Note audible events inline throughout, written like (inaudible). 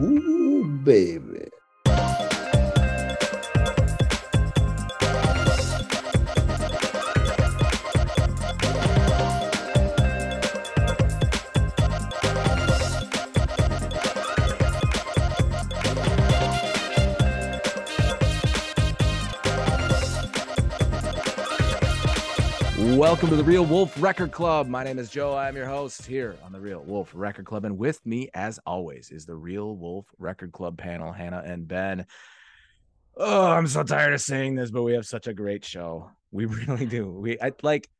Ooh, baby. Welcome to the Real Wolf Record Club. My name is Joe. I'm your host here on the Real Wolf Record Club. And with me, as always, is the Real Wolf Record Club panel, Hannah and Ben. Oh, I'm so tired of saying this, but we have such a great show. We (laughs) really do. We I like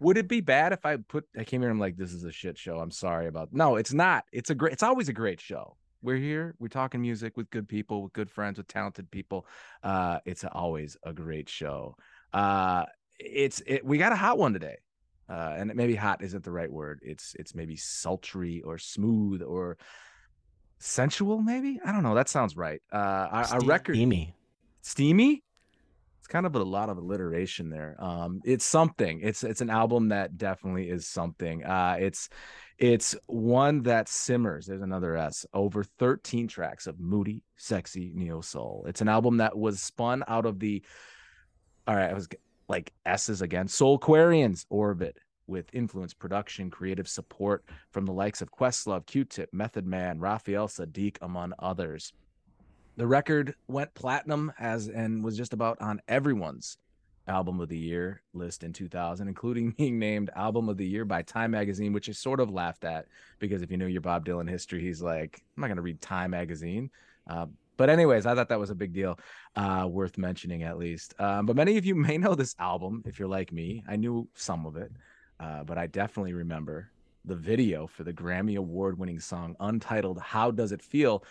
would it be bad if I put I came here and I'm like, this is a shit show. I'm sorry about no, it's not. It's a great it's always a great show. We're here, we're talking music with good people, with good friends, with talented people. Uh, it's always a great show. Uh it's it, we got a hot one today. Uh, and maybe hot isn't the right word. It's it's maybe sultry or smooth or sensual. Maybe I don't know. That sounds right. Uh, a record steamy, steamy. It's kind of a lot of alliteration there. Um, it's something. It's it's an album that definitely is something. Uh, it's it's one that simmers. There's another S over 13 tracks of moody, sexy neo soul. It's an album that was spun out of the. All right, I was like S's again. Soulquarians orbit with influence, production, creative support from the likes of Questlove, Q-Tip, Method Man, Raphael Saadiq, among others. The record went platinum as and was just about on everyone's album of the year list in 2000, including (laughs) being named album of the year by Time Magazine, which is sort of laughed at because if you know your Bob Dylan history, he's like, I'm not going to read Time Magazine. Uh, but anyways, I thought that was a big deal, uh, worth mentioning at least. Um, but many of you (laughs) may know this album if you're like me. I knew some of it, uh, but I definitely remember the video for the Grammy Award-winning song "Untitled." How does it feel?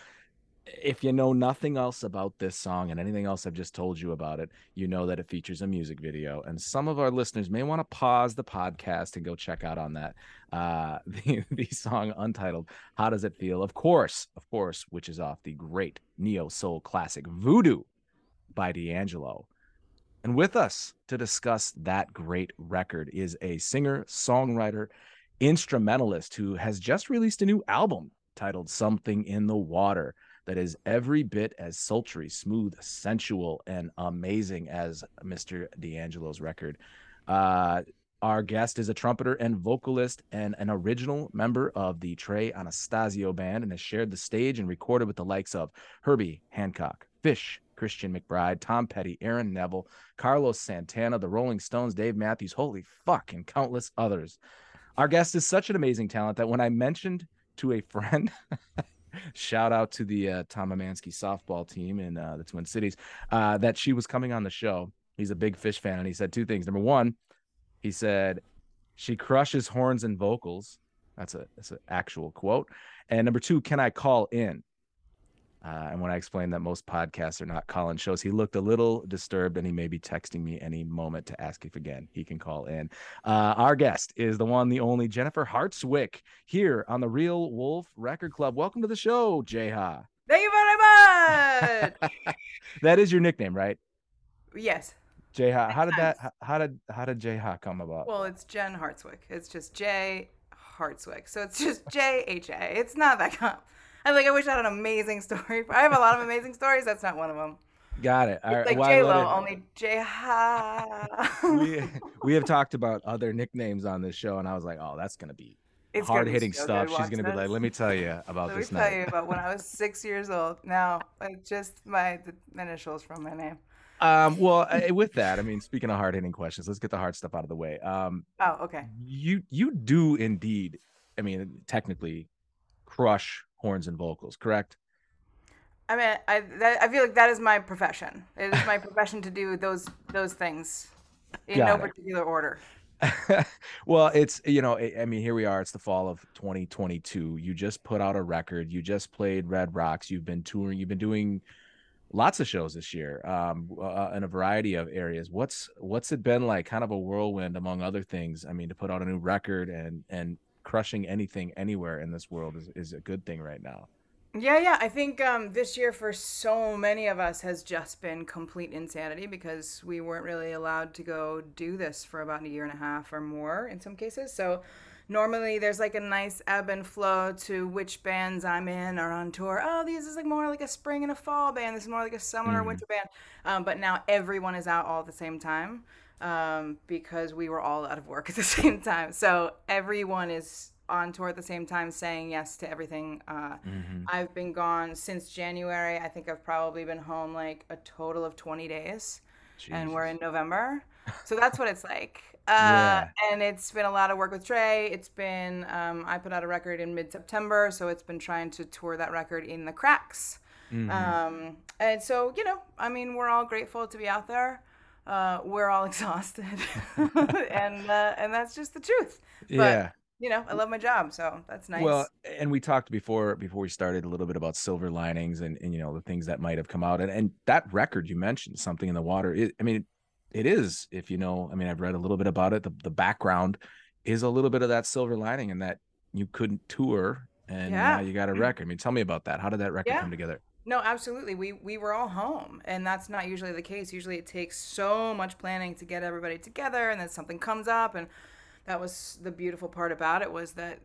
If you know nothing else about this song and anything else I've just told you about it, you know that it features a music video. And some of our listeners may want to pause the podcast and go check out on that. Uh, (laughs) the, the song Untitled, How Does It Feel? Of course, of course, which is off the great neo soul classic Voodoo by D'Angelo. And with us to discuss that great record is a singer, songwriter, instrumentalist who has just released a new album titled Something in the Water that is every bit as sultry, smooth, sensual, and amazing as Mr. D'Angelo's record. Uh, our guest is a trumpeter and vocalist and an original member of the Trey Anastasio band and has shared the stage and recorded with the likes of Herbie Hancock, Phish, Christian McBride, Tom Petty, Aaron Neville, Carlos Santana, the Rolling Stones, Dave Matthews, holy fuck, and countless others. Our guest is such an amazing talent that when I mentioned to a friend (laughs) shout out to the uh, Tom Amansky softball team in uh, the Twin Cities uh, that she was coming on the show. He's a big Phish fan, and he said two things. Number one, he said she crushes horns and vocals. That's a that's an actual quote. And number two, can I call in? Uh, and when I explained that most podcasts are not call-in shows, he looked a little disturbed, and he may be texting me any moment to ask if again he can call in. Uh, our guest is the one, the only Jennifer Hartswick here on the Real Wolf Record Club. Welcome to the show, Jeha. Thank you very much. (laughs) that is your nickname, right? Yes. Jeha. How did that? How did how did Jeha come about? Well, it's Jen Hartswick. It's just J Hartswick. So it's just J H A. It's not that (laughs) comp. I like. I wish I had an amazing story. I have a lot of amazing stories. That's not one of them. Got it. All right. Like J Lo, only J Ha. (laughs) we, we have talked about other nicknames on this show, and I was like, oh, that's gonna be it's hard hitting so stuff. She's gonna be like, let me tell you about let this. Let me tell you about when I was six years old. Now, it's just my the initials from my name. Um, well, with that, I mean, speaking of hard hitting questions, let's get the hard stuff out of the way. Um, oh, okay. You you do indeed. I mean, technically, crush horns and vocals, correct? I mean, I that, I feel like that is my profession. It is my (laughs) profession to do those those things in Got no it. particular order. (laughs) well, it's you know, I mean, here we are. It's the fall of 2022. You just put out a record. You just played Red Rocks. You've been touring. You've been doing lots of shows this year um, uh, in a variety of areas. What's what's it been like? Kind of a whirlwind, among other things. I mean, to put out a new record and and crushing anything anywhere in this world is, is a good thing right now. Yeah, yeah. I think um, this year for so many of us has just been complete insanity because we weren't really allowed to go do this for about a year and a half or more in some cases. So normally there's like a nice ebb and flow to which bands I'm in or on tour. Oh, this is like more like a spring and a fall band. This is more like a summer or Mhm. winter band. Um, but now everyone is out all at the same time um, because we were all out of work (laughs) at the same time. So everyone is on tour at the same time, saying yes to everything. Uh, Mhm. I've been gone since January. I think I've probably been home like a total of 20 days and we're in November. So that's what it's like. (laughs) Uh, Yeah. And it's been a lot of work with Trey. It's been, um, I put out a record in mid September, so it's been trying to tour that record in the cracks. Mhm. Um, and so, you know, I mean, we're all grateful to be out there. Uh, we're all (laughs) exhausted. (laughs) and, uh, and that's just the truth. yeah. You know, I love my job, so that's nice. Well, and we talked before before we started a little bit about silver linings and, and you know the things that might have come out and and that record you mentioned something in the water. It, I mean, it is if you know. I mean, I've read a little bit about it. The the background is a little bit of that silver lining and that you couldn't tour and Yeah. now you got a record. I mean, tell me about that. How did that record Yeah. come together? No, absolutely. We we were all home, and that's not usually the case. Usually, it takes so much planning to get everybody together, and then something comes up, and that was the beautiful part about it was that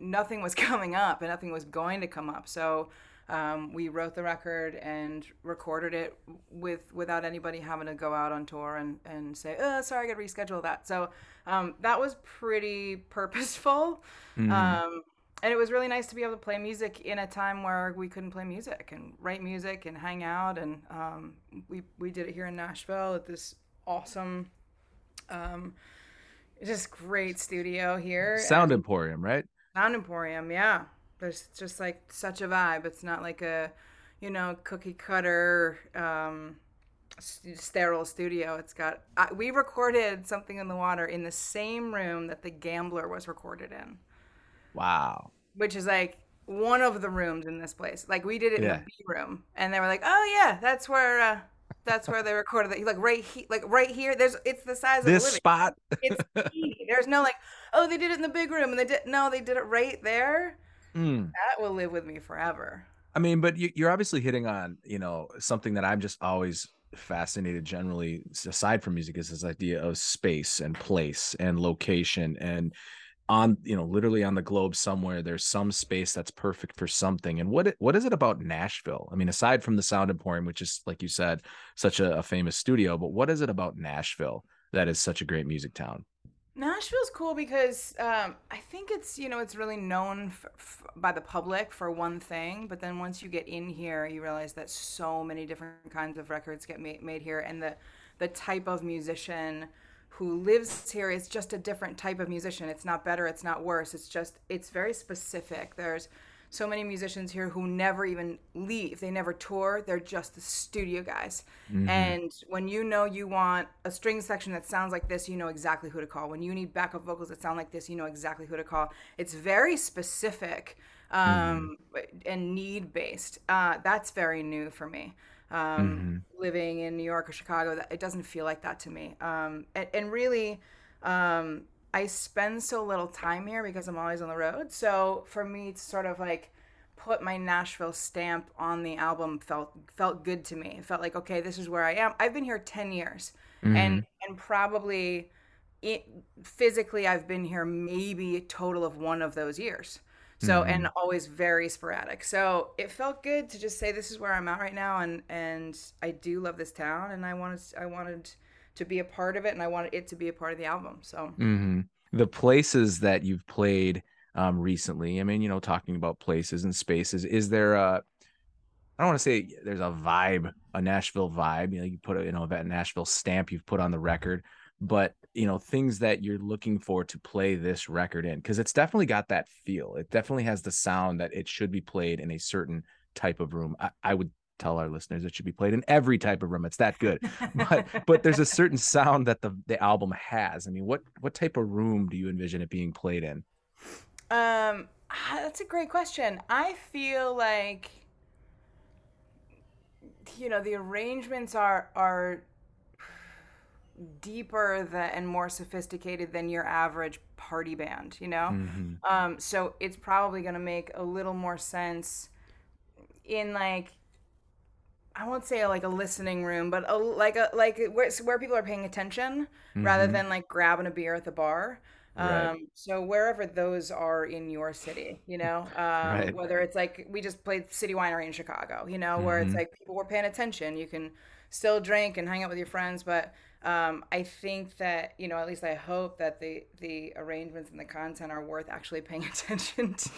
nothing was (laughs) coming up, and nothing was going to come up. So um, we wrote the record and recorded it with without anybody having to go out on tour and and say, "Oh, sorry, I got to reschedule that." So um, that was pretty (laughs) purposeful. Mhm. Um, and it was really nice to be able to play music in a time where we couldn't play music and write music and hang out. And um, we, we did it here in Nashville at this awesome, um, just great studio here. Sound and- Emporium, right? Sound Emporium, yeah. There's just like such a vibe. It's not like a, you know, cookie cutter, um, sterile studio. It's got. I, we recorded something in the water in the same room that The Gambler was recorded in Wow. Which is like one of the rooms in this place. Like we did it Yeah. in the B room, and they were like, "Oh yeah, that's where uh, that's where they recorded it." Like right he- like right here. There's it's the size of This the spot. It's (laughs) teeny. There's no like, oh, they did it in the big room, and they did no, they did it right there. Mm. That will live with me forever. I mean, but you, you're obviously hitting on, you know, something that I'm just always fascinated generally, aside from music, is this idea of space and place and location. And on, you know, literally on the globe somewhere, there's some space that's perfect for something. And what what is it about Nashville? I mean, aside from the Sound Emporium, which is, like you said, such a, a famous studio, but what is it about Nashville that is such a great music town? Nashville's cool because um, I think it's you know it's really known f- f- by the public for one thing, but then once you get in here, you realize that so many different kinds of records get ma- made here, and the the type of musician who lives here is just a different type of musician. It's not better, it's not worse. It's just it's very specific. There's so many musicians here who never even leave. They never tour. They're just the studio guys. Mhm. And when you know you want a string section that sounds like this, you know exactly who to call. When you need backup vocals that sound like this, you know exactly who to call. It's very specific um, and need based. Uh, that's very new for me. Um, Living in New York or Chicago, that, it doesn't feel like that to me. Um, and, and really, um, I spend so little time here because I'm always on the road. So for me to sort of like put my Nashville stamp on the album felt felt good to me. It felt like okay, this is where I am. I've been here 10 years. And and probably it, physically I've been here maybe a total of one of those years. So and always very sporadic. So it felt good to just say this is where I'm at right now and and I do love this town and I wanted I wanted to be a part of it and I wanted it to be a part of the album. So hmm The places that you've played um, recently, I mean, you know, talking about places and spaces, is there a, I don't want to say there's a vibe, a Nashville vibe, you know, you put a, you know, that Nashville stamp you've put on the record, but, you know, things that you're looking for to play this record in, because it's definitely got that feel. It definitely has the sound that it should be played in a certain type of room. I, I would tell our listeners it should be played in every type of room. It's that good. but but there's a certain (laughs) sound that the the album has. I mean, what what type of room do you envision it being played in? Um, ah, that's a great question. I feel like you know the arrangements are are deeper than, and more sophisticated than your average party band. You know, Mhm. um, so it's probably going to make a little more sense in like I won't say like a listening room, but a, like a like where where people are paying attention rather Mhm. than like grabbing a beer at the bar. Right. Um, so wherever those are in your city, you know, um, (laughs) Right. whether it's like we just played City Winery in Chicago, you know, where it's hmm like people were paying attention. You can still drink and hang out with your friends, but um, I think that you know, at least I hope that the the arrangements and the content are worth actually paying (laughs) attention to.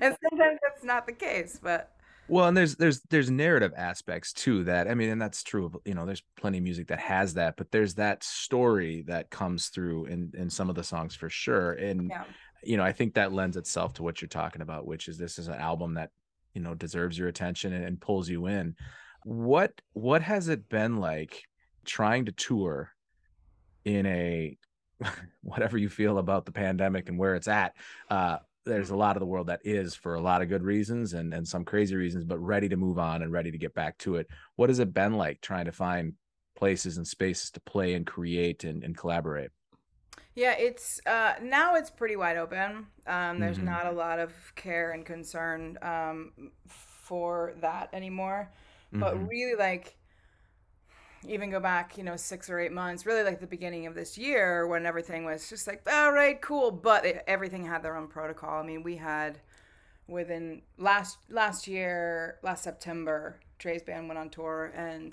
And sometimes that's not the case, but Well, and there's there's there's narrative aspects to that. I mean, and that's true of, you know, there's plenty of music that has that, but there's that story that comes through in in some of the songs for sure. And yeah. you know, I think that lends itself to what you're talking about, which is this is an album that, you know, deserves your attention and, and pulls you in. What what has it been like trying to tour in a (laughs) whatever you feel about the pandemic and where it's at? Uh there's a lot of the world that is for a lot of good reasons and and some crazy reasons, but ready to move on and ready to get back to it. What has it been like trying to find places and spaces to play and create and, and collaborate? Yeah, it's uh, now it's pretty wide open. Um, there's hmm not a lot of care and concern um, for that anymore. But hmm really, like even go back, you know, six or eight months, really like the beginning of this year when everything was just like, all right, cool. But it, everything had their own protocol. I mean, we had within last last year, last September, Trey's band went on tour, and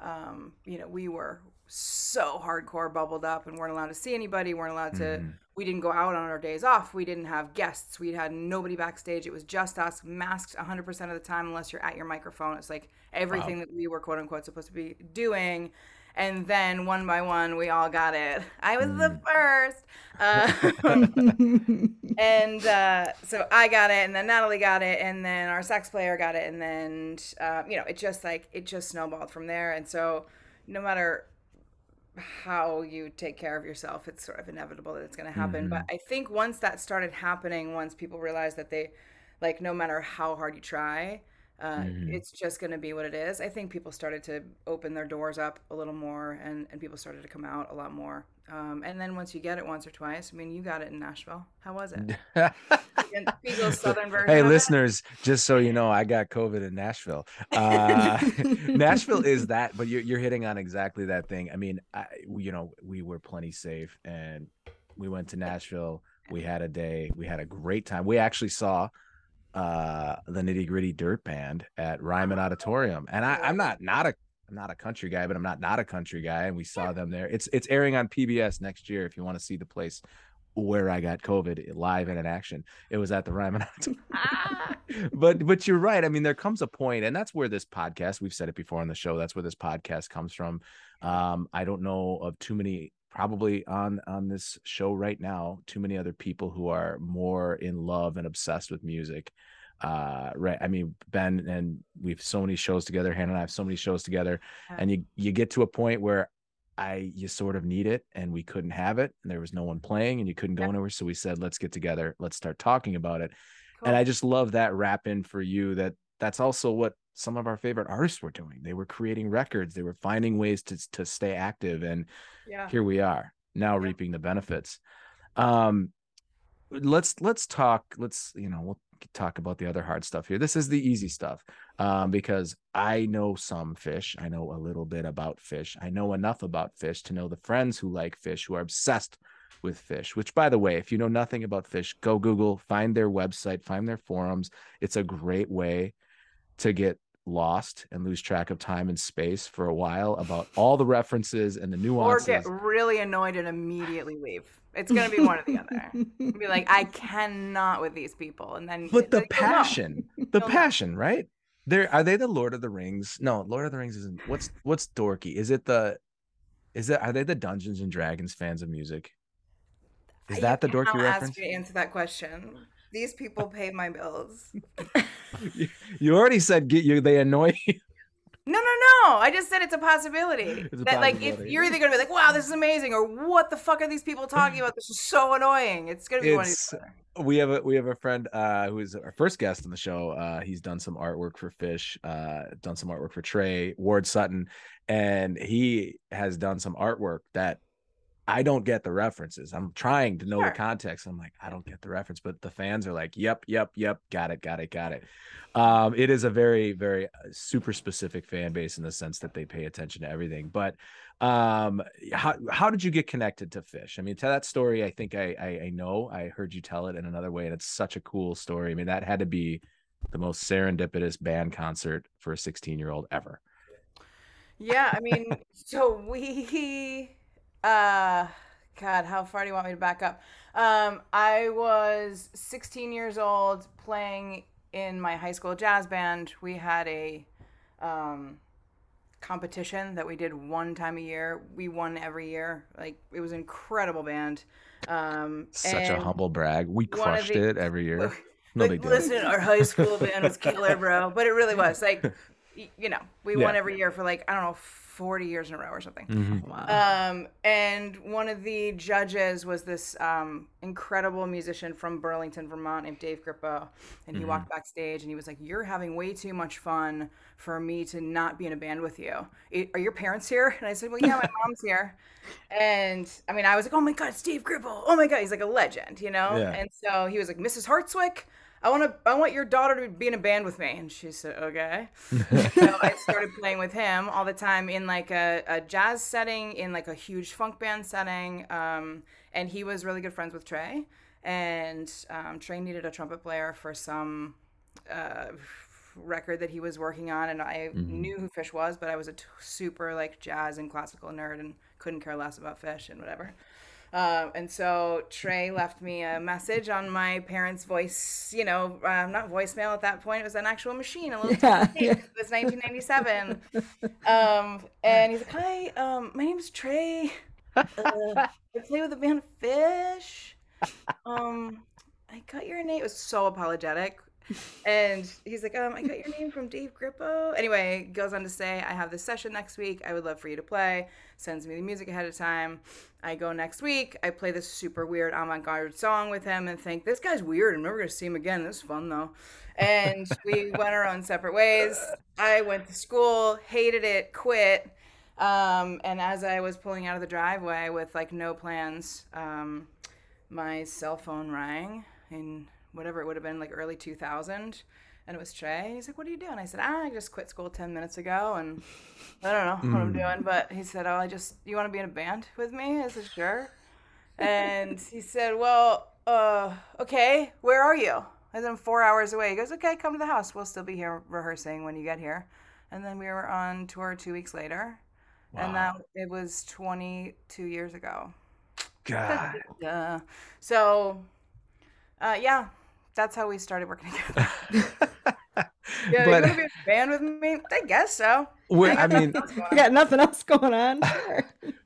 um, you know, we were so hardcore bubbled up and weren't allowed to see anybody, weren't allowed to. hmm We didn't go out on our days off. We didn't have guests. We had nobody backstage. It was just us, masked 100% of the time, unless you're at your microphone. It's like Wow. everything that we were quote unquote supposed to be doing. And then one by one, we all got it. I was the Mm. first. (laughs) Uh, (laughs) and uh, so I got it, and then Natalie got it, and then our sax player got it, and then uh, you know it just like it just snowballed from there. And so no matter how you take care of yourself, it's sort of inevitable that it's going to happen. But hmm I think once that started happening, once people realized that they like no matter how hard you try. Uh, hmm it's just going to be what it is. I think people started to open their doors up a little more, and, and people started to come out a lot more. Um, and then once you get it once or twice, I mean, you got it in Nashville. How was it? (laughs) Hey, of it. listeners, just so you know, I got COVID in Nashville. Uh, (laughs) Nashville is that, but you're, you're hitting on exactly that thing. I mean, I, you know, we were plenty safe and we went to Nashville. We had a day, we had a great time. We actually saw uh the nitty gritty dirt band at Ryman Auditorium. And I, I'm not not a I'm not a country guy, but I'm not not a country guy. And we saw them there. It's it's airing on PBS next year if you want to see the place where I got COVID live and in action. It was at the Ryman (laughs) Auditorium. Ah, (laughs) but but you're right. I mean, there comes a point, and that's where this podcast, we've said it before on the show, that's where this podcast comes from. Um, I don't know of too many probably on on this show right now, too many other people who are more in love and obsessed with music. Uh right. I mean, Ben and we've so many shows together, Hannah and I have so many shows together, yeah, and you you get to a point where I you sort of need it and we couldn't have it and there was no one playing and you couldn't go yeah, anywhere. So we said, let's get together, let's start talking about it and I just love that wrap in for you that that's also what some of our favorite artists were doing. They were creating records, they were finding ways to to stay active and Yeah, here we are now yeah. reaping the benefits. Um let's let's talk let's you know we'll talk about the other hard stuff here. This is the easy stuff. Um because I know some Phish. I know a little bit about Phish. I know enough about Phish to know the friends who like Phish who are obsessed with Phish, which by the way, if you know nothing about Phish, go Google, find their website, find their forums. It's a great way to get lost and lose track of time and space for a while about all the references and the nuances. Or get really annoyed and immediately leave. It's gonna be one or the other. (laughs) Be like, I cannot with these people, and then But the know. passion, (laughs) the passion, right? There are they the Lord of the Rings? No, Lord of the Rings isn't. What's what's dorky? Is it the? Is it are they the Dungeons and Dragons fans of music? Is You that the dorky ask reference? me to answer that question. These people pay my bills. (laughs) You already said get you. They annoy you. No, no, no. I just said it's a possibility. (laughs) It's a That like if possibility. you're either gonna be like, "Wow, this is amazing," or "What the fuck are these people talking about? This is so annoying." It's gonna be one of It's we have a we have a friend uh who is our first guest on the show. Uh he's done some artwork for Phish, uh done some artwork for Trey, Ward Sutton, and he has done some artwork that I don't get the references. I'm trying to know Sure. the context. I'm like, I don't get the reference, but the fans are like, yep, yep, yep, got it, got it, got it. Um, it is a very, very uh, super specific fan base in the sense that they pay attention to everything. But um, how how did you get connected to Phish? I mean, tell that story. I think I, I I know. I heard you tell it in another way, and it's such a cool story. I mean, that had to be the most serendipitous band concert for a 16 year old ever. Yeah, I mean, (laughs) so we, uh, God, how far do you want me to back up? Um, I was 16 years old playing in my high school jazz band. We had a um, competition that we did one time a year. We won every year. Like it was an incredible band. Um, Such a humble brag. We crushed the- it every year. (laughs) No like, big deal. listen, our high school band was killer, bro. But it really was like, (laughs) you know, we won every year for like I don't know, 40 years in a row or something. Mhm. Wow. Um, and one of the judges was this um, incredible musician from Burlington, Vermont, named Dave Grippo. And he walked backstage and he was like, "You're having way too much fun for me to not be in a band with you. Are your parents here?" And I said, "Well, yeah, my (laughs) mom's here." And I mean, I was like, "Oh my God, Steve Grippo! Oh my God, he's like a legend, you know." Yeah. And so he was like, "Mrs. Hartswick." I want to. I want your daughter to be in a band with me, and she said, "Okay." so I (laughs) started playing with him all the time in like a, a jazz setting, in like a huge funk band setting. Um, and he was really good friends with Trey. And um, Trey needed a trumpet player for some uh, record that he was working on, and I knew who Phish was, but I was a t- super like jazz and classical nerd and couldn't care less about Phish and whatever. Um, and so Trey left me a message on my parents' voice, you know, uh, not voicemail at that point. It was an actual machine, a little Yeah, tape. It was 1997. um, and he's like, "Hi, um, my name's Trey. Uh, I play with the band Phish. Um, I got your name. It was so apologetic." And he's like, um, I got your name from Dave Grippo. Anyway, goes on to say, I have this session next week. I would love for you to play. Sends me the music ahead of time. I go next week. I play this super weird avant garde song with him and think, this guy's weird. I'm never going to see him again. This is fun, though. And we went our own separate ways. I went to school, hated it, quit. Um, and as I was pulling out of the driveway with like no plans, um, my cell phone rang in whatever it would have been like early 2000 and it was trey he's like what are you doing? I said ah, i just quit school 10 minutes ago and i don't know what i'm doing but he said oh i just you want to be in a band with me i said sure and he said well uh okay where are you? I said i'm four hours away. He goes okay come to the house. We'll still be here rehearsing when you get here. And then we were on tour two weeks later and that it was 22 years ago. God. (laughs) So, uh, yeah, that's how we started working (laughs) together. (laughs) Yeah, you but want to be a band with me? I guess so. well, (laughs) I mean, You got nothing else going on. Sure.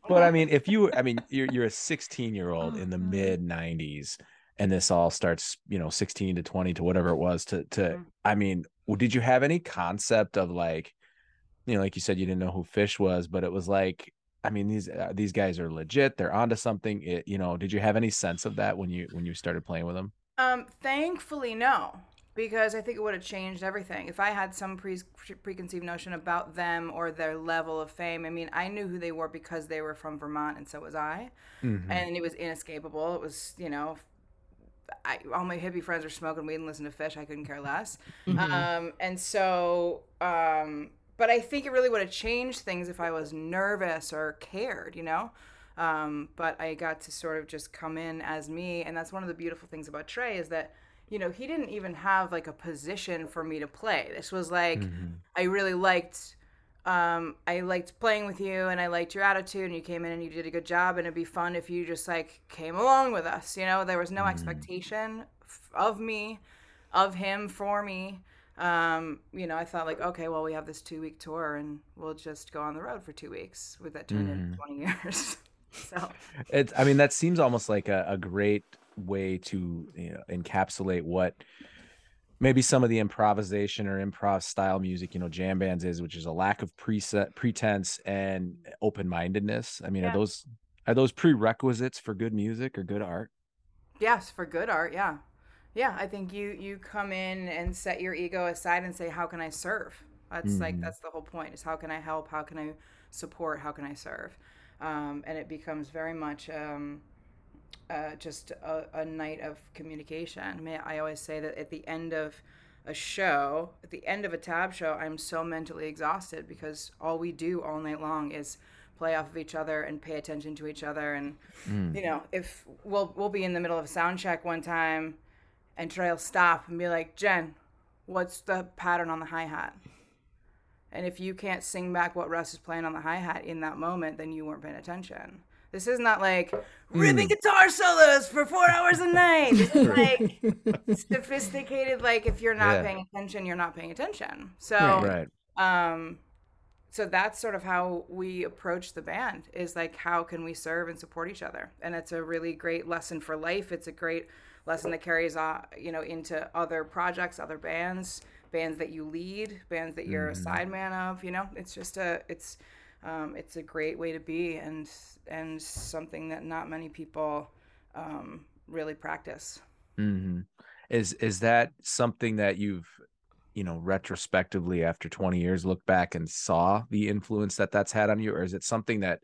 but I mean, if you, I mean, you're you're a 16 year old in the Mhm. mid 90s, and this all starts, you know, 16 to 20 to whatever it was. To to, Mhm. I mean, w- did you have any concept of like, you know, like you said, you didn't know who Phish was, but it was like, I mean, these uh, these guys are legit. They're onto something. It, you know, did you have any sense of that when you when you started playing with them? Um, thankfully, no, because I think it would have changed everything. If I had some pre- preconceived notion about them or their level of fame, I mean, I knew who they were because they were from Vermont, and so was I. Mhm. and it was inescapable. It was, you know, I, all my hippie friends were smoking weed and listening to Phish. I couldn't care less. Um, and so, um, but I think it really would have changed things if I was nervous or cared, you know. Um, but I got to sort of just come in as me, and that's one of the beautiful things about Trey is that. You know, he didn't even have like a position for me to play. This was like, Mhm. I really liked um, I liked playing with you and I liked your attitude and you came in and you did a good job and it'd be fun if you just like came along with us. You know, there was no expectation f- of me, of him for me. Um, you know, I thought like, okay, well, we have this two week tour and we'll just go on the road for two weeks. Would that turn into 20 (laughs) years? So, It's, I mean, that seems almost like a, a great way to you know, encapsulate what maybe some of the improvisation or improv style music, you know, jam bands is, which is a lack of preset pretense and open mindedness. I mean, Yeah. are those are those prerequisites for good music or good art? yes, for good art. Yeah. Yeah. I think you, you come in and set your ego aside and say, how can I serve? That's like, Mhm. that's the whole point is how can I help? How can I support? How can I serve? Um, and it becomes very much um, uh, just a, a night of communication. I mean, I always say that at the end of a show, at the end of a tab show, I'm so mentally exhausted because all we do all night long is play off of each other and pay attention to each other. And Mm. you know, if we'll we'll be in the middle of a sound check one time, and Trey will stop and be like, "Jen, what's the pattern on the hi hat?" And if you can't sing back what Russ is playing on the hi hat in that moment, then you weren't paying attention. This is not like ripping guitar solos for four hours a night. This is like (laughs) sophisticated. Like if you're not Yeah. paying attention, you're not paying attention. So Right. um so that's sort of how we approach the band is like how can we serve and support each other and it's a really great lesson for life it's a great lesson that carries on you know into other projects other bands bands that you lead bands that you're a sideman of you know? It's just a it's um, it's a great way to be and and something that not many people um, really practice. Mm-hmm. Is is that something that you've, you know, retrospectively after 20 years look back and saw the influence that that's had on you, or is it something that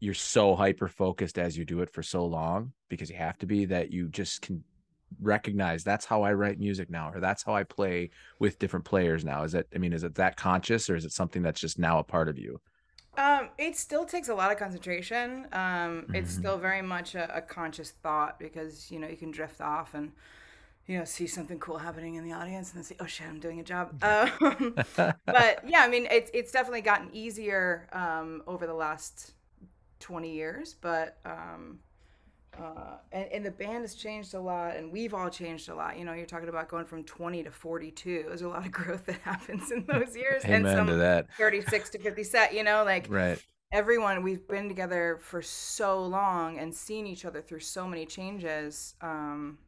you're so hyper focused as you do it for so long because you have to be that you just can recognize that's how I write music now, or that's how I play with different players now? Is it? I mean, is it that conscious, or is it something that's just now a part of you? Um, it still takes a lot of concentration. Um, it's Mhm. still very much a, a conscious thought because you know you can drift off and you know see something cool happening in the audience and then see oh shit I'm doing a job. (laughs) Um, but yeah, I mean it's it's definitely gotten easier um, over the last twenty years, but um, uh, and, and the band has changed a lot and we've all changed a lot. You know, you're talking about going from twenty to forty two. There's a lot of (laughs) growth that happens in those years, and Amen to that. thirty six to fifty set. You know, like Right. everyone we've been together for so long and seen each other through so many changes um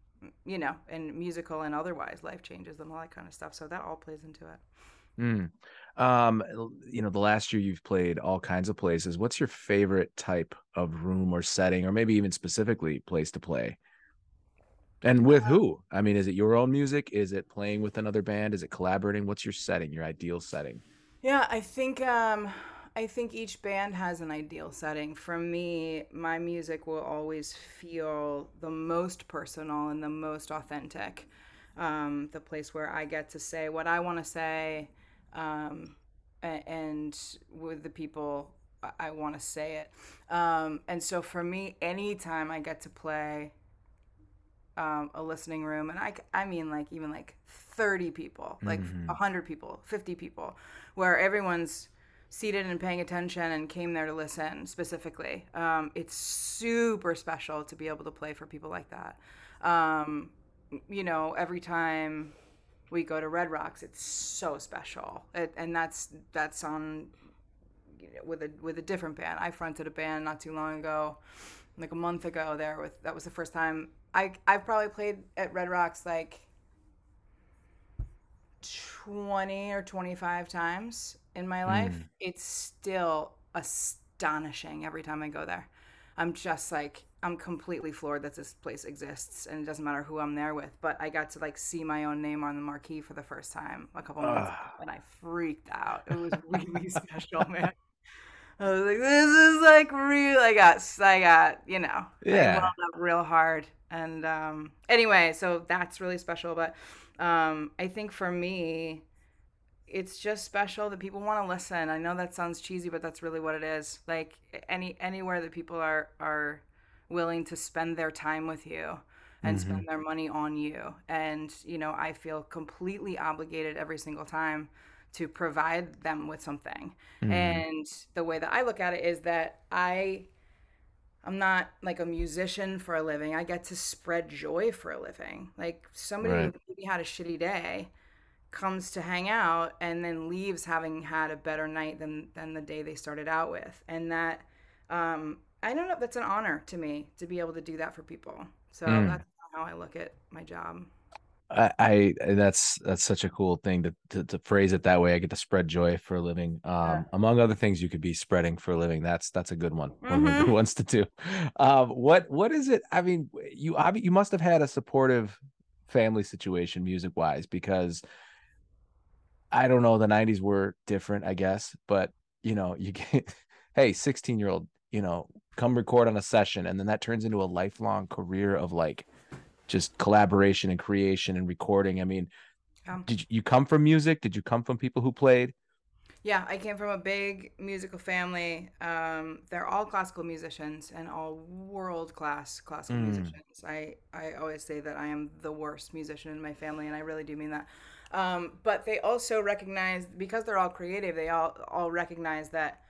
you know and musical and otherwise life changes and all that kind of stuff so that all plays into it Mm. Um, you know, the last year you've played all kinds of places. What's your favorite type of room or setting, or maybe even specifically place to play? And with who? I mean, is it your own music? Is it playing with another band? Is it collaborating? What's your setting, your ideal setting? yeah i think um i think each band has an ideal setting for me my music will always feel the most personal and the most authentic um the place where i get to say what i want to say um and with the people I- want to say it. Um, and so for me, anytime I get to play um, a listening room, and I, I mean like even like 30 people, like Mhm. 100 people, 50 people, where everyone's seated and paying attention and came there to listen specifically. Um, it's super special to be able to play for people like that. Um, you know, every time we go to Red Rocks, it's so special, it, and that's that's on you know, with a with a different band. I fronted a band not too long ago, like a month ago. There with that was the first time I I've probably played at Red Rocks like twenty or twenty five times in my life. Mm. It's still astonishing every time I go there. I'm just like I'm completely floored that this place exists, and it doesn't matter who I'm there with. But I got to like see my own name on the marquee for the first time a couple months ago, and I freaked out. It was (laughs) really (laughs) special, man. I was like, this is like real. I got, I got, you know, Yeah. Real hard. And um, anyway, so that's really special. But um, I think for me, it's just special that people want to listen. I know that sounds cheesy, but that's really what it is. Like any anywhere that people are are willing to spend their time with you and spend their money on you. And you know, I feel completely obligated every single time to provide them with something. Mhm. And the way that I look at it is that I I'm not like a musician for a living. I get to spread joy for a living. Like somebody Right. maybe had a shitty day comes to hang out and then leaves having had a better night than than the day they started out with. And that um I don't know that's an honor to me to be able to do that for people. So Mm. that's how I look at my job. I, I that's that's such a cool thing to, to to phrase it that way. I get to spread joy for a living. Um, Yeah. among other things you could be spreading for a living. That's that's a good one. (laughs) One of the good ones to do. Um, what what is it? I mean, you you must have had a supportive family situation music wise because I don't know. The '90s were different, I guess, but you know, you get (laughs) hey, 16 year old you know, come record on a session and then that turns into a lifelong career of like just collaboration and creation and recording. I mean, Um, did you, come from music? Did you come from people who played? Yeah, I came from a big musical family. Um, they're all classical musicians and all world class classical Mm. musicians. I, I always say that I am the worst musician in my family, and I really do mean that. Um, but they also recognize because they're all creative, they all all recognize that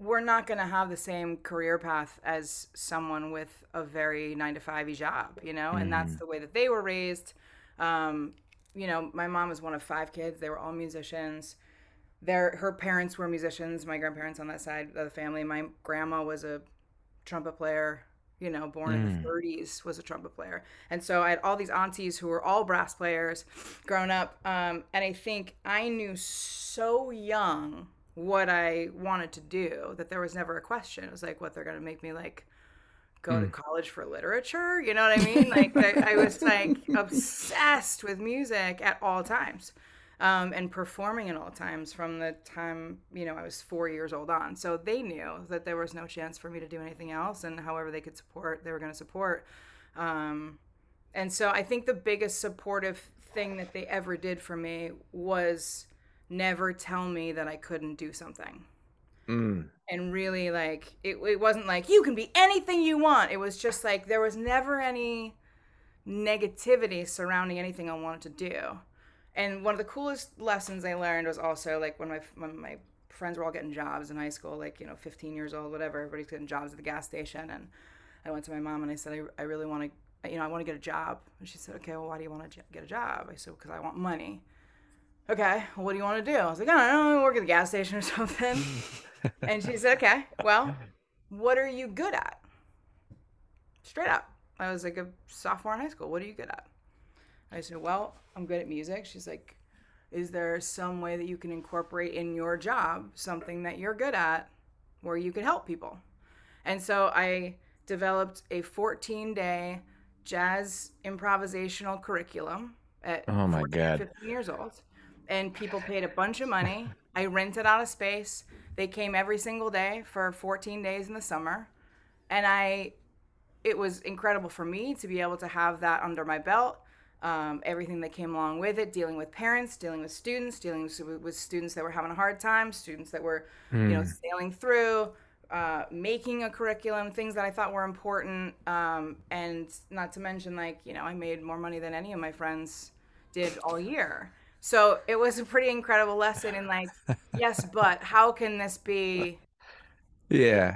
we're not going to have the same career path as someone with a very nine to five job, you know, and that's the way that they were raised. Um, you know, my mom was one of five kids. They were all musicians. Their her parents were musicians. My grandparents on that side of the family. My grandma was a trumpet player. You know, born in the 30s, was a trumpet player, and so I had all these aunties who were all brass players, growing up. Um, and I think I knew so young what I wanted to do that there was never a question. It was like, what they're gonna make me like go to college for literature. You know what I mean? (laughs) Like I, I was like obsessed with music at all times, um, and performing at all times from the time you know I was four years old on. So they knew that there was no chance for me to do anything else, and however they could support, they were going to support. Um, and so I think the biggest supportive thing that they ever did for me was never tell me that I couldn't do something Mm. and really like it, it wasn't like you can be anything you want it was just like there was never any negativity surrounding anything i wanted to do and one of the coolest lessons i learned was also like when my when my friends were all getting jobs in high school like you know 15 years old whatever everybody's getting jobs at the gas station and i went to my mom and i said i, I really want to you know i want to get a job and she said okay well why do you want to get a job i said because i want money okay, well, what do you want to do? I was like, I don't know, work at the gas station or (laughs) something. (laughs) and she said, okay, well, what are you good at? Straight up. I was like a sophomore in high school. What are you good at? I said, well, I'm good at music. She's like, is there some way that you can incorporate in your job something that you're good at where you could help people? And so I developed a 14 day jazz improvisational curriculum at Oh my 14, God. 15 years old. And people paid a bunch of money. I rented out a space. They came every single day for 14 days in the summer. And I, it was incredible for me to be able to have that under my belt. Um, everything that came along with it, dealing with parents, dealing with students, dealing with, with students that were having a hard time, students that were, you know, sailing through, uh, making a curriculum, things that I thought were important, um, and not to mention, like, you know, I made more money than any of my friends did all year. So it was a pretty incredible lesson in like, yes, but how can this be Yeah.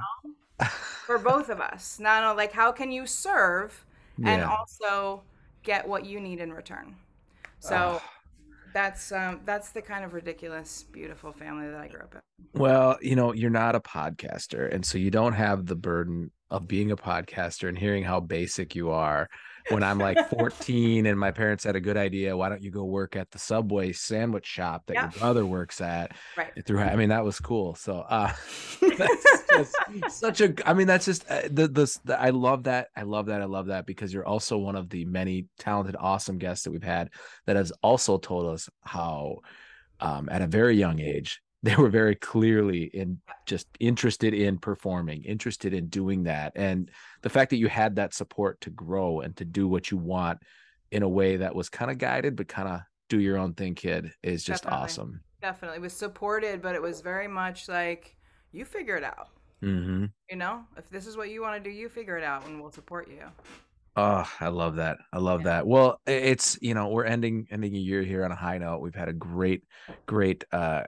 for both of us? Not only like how can you serve and also get what you need in return. So that's um, that's the kind of ridiculous, beautiful family that I grew up in. Well, you know, you're not a podcaster, and so you don't have the burden of being a podcaster and hearing how basic you are. When I'm like (laughs) 14 and my parents had a good idea, why don't you go work at the Subway sandwich shop that Yeah. your brother works at? Right. Through, I mean, that was cool. So, uh, (laughs) (laughs) that's just such a. I mean, that's just uh, the, the the. I love that. I love that. I love that because you're also one of the many talented, awesome guests that we've had that has also told us how, um, at a very young age, they were very clearly in just interested in performing, interested in doing that. And the fact that you had that support to grow and to do what you want in a way that was kind of guided, but kind of do your own thing, kid, is just Definitely. awesome. Definitely it was supported, but it was very much like you figure it out. hmm You know, if this is what you want to do, you figure it out, and we'll support you. Oh, I love that. I love that. Well, it's, you know, we're ending ending a year here on a high note. We've had a great, great uh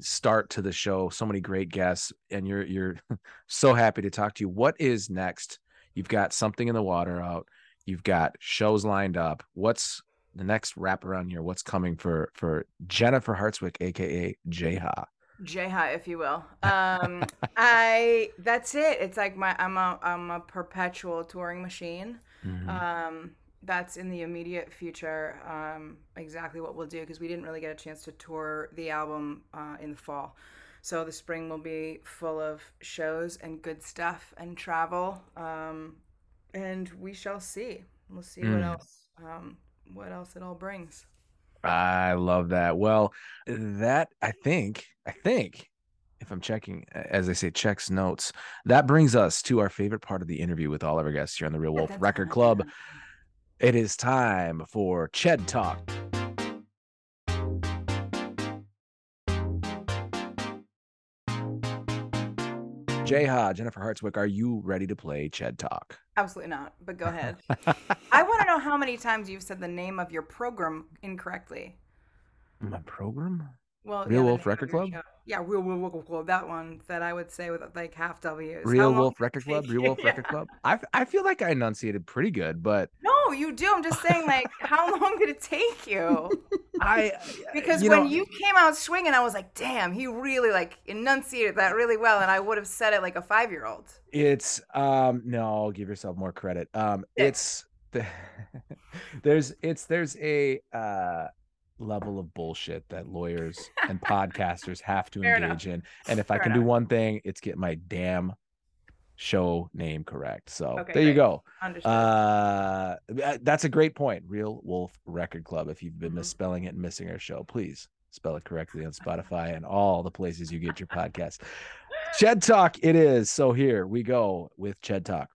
start to the show. So many great guests, and you're you're (laughs) so happy to talk to you. What is next? You've got something in the water out. You've got shows lined up. What's the next wraparound here? What's coming for for Jennifer Hartswick, aka Jha? Jha, if you will. (laughs) Um, I that's it. It's like my I'm a I'm a perpetual touring machine. Mhm. Um, that's in the immediate future. Um, exactly what we'll do because we didn't really get a chance to tour the album uh, in the fall. So the spring will be full of shows and good stuff and travel. Um, and we shall see. We'll see what Mm. else um, what else it all brings. I love that. Well, that I think, I think if I'm checking, as I say, checks notes. That brings us to our favorite part of the interview with all of our guests here on the Real Wolf that's Record. Club. It is time for Ched Talk. Jay Ha, Jennifer Hartswick, are you ready to play Ched Talk? Absolutely not. But go ahead. (laughs) I want to know how many times you've said the name of your program incorrectly. My program? Well, Real the Wolf Record Club? show. Yeah, Real Wolf Record Club. That one that I would say with like half W's. Real Wolf Record Club? Real? Wolf Record Club? I, I feel like I enunciated pretty good, but No, you do. I'm just saying, like, how (laughs) long did it take you? (laughs) I Because you when know, you came out swinging, I was like, damn, he really like enunciated that really well, and I would have said it like a five year old. It's um no, give yourself more credit. Um Six. it's (laughs) the there's it's there's a uh level of bullshit that lawyers and podcasters have to Fair enough. engage in. And if I Fair can do one thing, it's get my damn show name correct. So Okay, there you go. Understood. Uh that's a great point. Real Wolf Record Club. If you've been Mhm. misspelling it and missing our show, please spell it correctly on (laughs) Spotify and all the places you get your podcast. Ched Talk it is. So here we go with Ched Talk.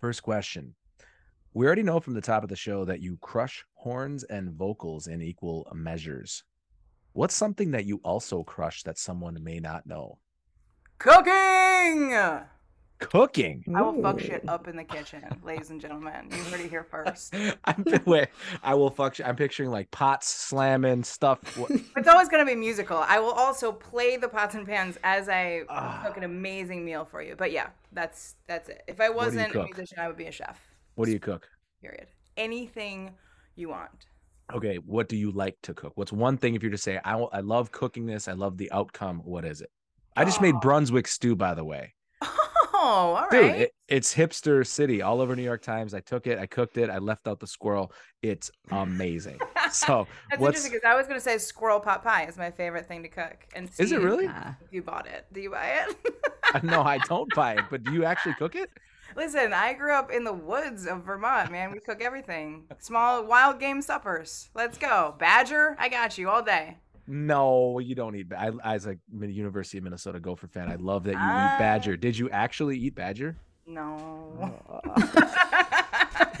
First question. We already know from the top of the show that you crush horns and vocals in equal measures. What's something that you also crush that someone may not know? Cooking! Cooking. I will fuck shit up in the kitchen, ladies and gentlemen. You heard it here first. (laughs) I'm wait, I will fuck. I'm picturing like pots slamming stuff. (laughs) It's always gonna be musical. I will also play the pots and pans as I Ah. cook an amazing meal for you. But yeah, that's that's it. If I wasn't a musician, I would be a chef. What do you cook? Period. Anything you want. Okay, what do you like to cook? What's one thing if you're to say I I love cooking this, I love the outcome, what is it? I just made Oh. Brunswick stew by the way. Oh, all Dude, right. it, it's hipster city all over New York Times. I took it, I cooked it, I left out the squirrel. It's amazing. (laughs) So, That's what's interesting because I was gonna say squirrel pot pie is my favorite thing to cook. And Is it really? If you bought it, do you buy it? Uh, no, I (laughs) don't buy it, but do you actually cook it? Listen, I grew up in the woods of Vermont, man. We cook everything. Small wild game suppers. Let's go. Badger, I got you all day. No, you don't eat. ba- I, as a University of Minnesota Gopher fan, I love that you Ah. eat badger. Did you actually eat badger? No. (laughs)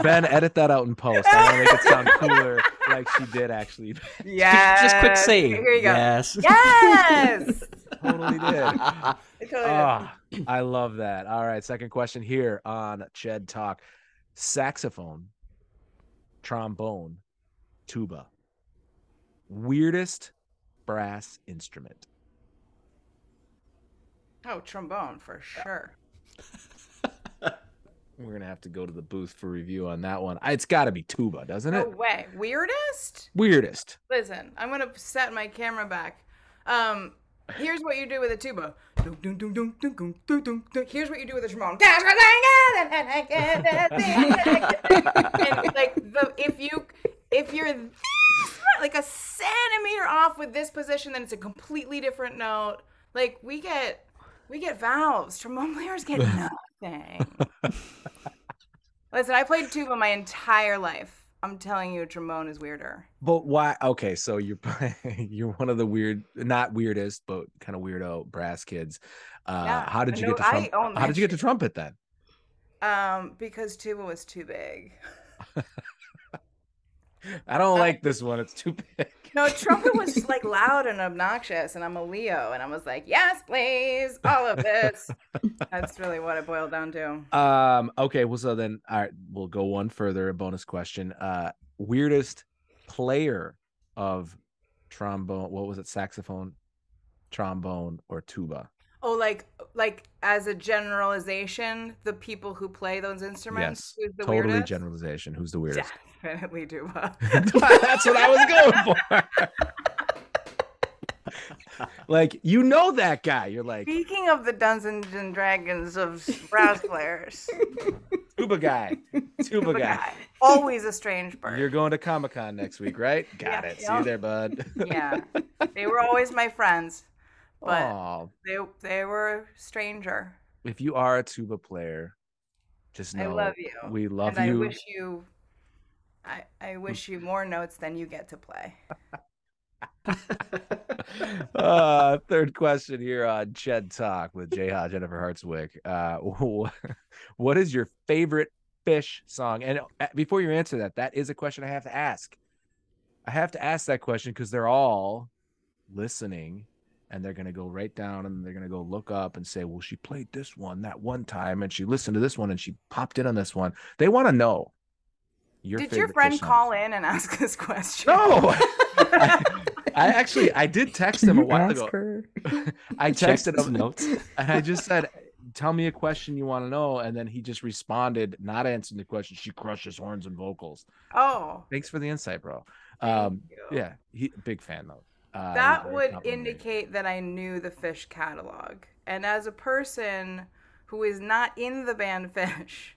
Ben, (laughs) edit that out in post. I want to make it sound cooler, like she did actually. eat badger. yes. Just quick save. Here you go. yes. Yes. (laughs) Totally did. I totally did. Ah, I love that. All right, second question here on Ched Talk: saxophone, trombone, tuba. Weirdest brass instrument. Oh, trombone for sure. We're gonna have to go to the booth for review on that one. It's got to be tuba, doesn't it? No way. Weirdest. Weirdest. Listen, I'm gonna set my camera back. Um, here's what you do with a tuba. Here's what you do with a trombone. and like the, if you if you're like a centimeter off with this position, then it's a completely different note. Like we get we get valves. Trombone players get (laughs) nothing. Listen, I played tuba my entire life. I'm telling you, trombone is weirder. But why? Okay, so you're (laughs) you're one of the weird, not weirdest, but kind of weirdo brass kids. Uh, Yeah, how did you know- get to I trumpet? How did you get to trumpet then? Um, because tuba was too big. (laughs) I don't like this one. It's too big. No, trumpet was like (laughs) loud and obnoxious, and I'm a Leo, and I was like, yes, please, all of this. That's really what it boiled down to. Um. Okay. Well, so then, all right, we'll go one further. A bonus question. Uh, weirdest player of trombone. What was it? Saxophone, trombone, or tuba? Oh, like like as a generalization, the people who play those instruments. Yes. who's the Totally weirdest? generalization. Who's the weirdest? Definitely tuba. (laughs) That's what I was going for. like you know that guy. You're like Speaking of the Dungeons and Dragons of brass players, (laughs) tuba guy, tuba, tuba guy. guy, always a strange bird. You're going to Comic Con next week, right? (laughs) Got Yeah, it. See you there, bud. yeah, they were always my friends, but they they were stranger. if you are a tuba player, just know I love you. we love and you. I wish you I, I wish you more notes than you get to play. (laughs) uh, third question here on Ched Talk with Jayha Jennifer Hartswick. Uh, (laughs) what is your favorite Phish song? And uh, before you answer that, that is a question I have to ask. I have to ask that question because they're all listening and they're going to go right down and they're going to go look up and say, well, she played this one that one time and she listened to this one and she popped in on this one. They want to know. Your Did your friend call in and (laughs) ask this question? No. (laughs) I, I, actually I did text him a while ago. Her? (laughs) I texted him notes and I just said, "Tell me a question you want to know," and then he just responded, not answering the question. She crushes horns and vocals. Oh, thanks for the insight, bro. Um, yeah, he big fan though. Uh, that would indicate that I knew the Phish catalog, and as a person who is not in the band Phish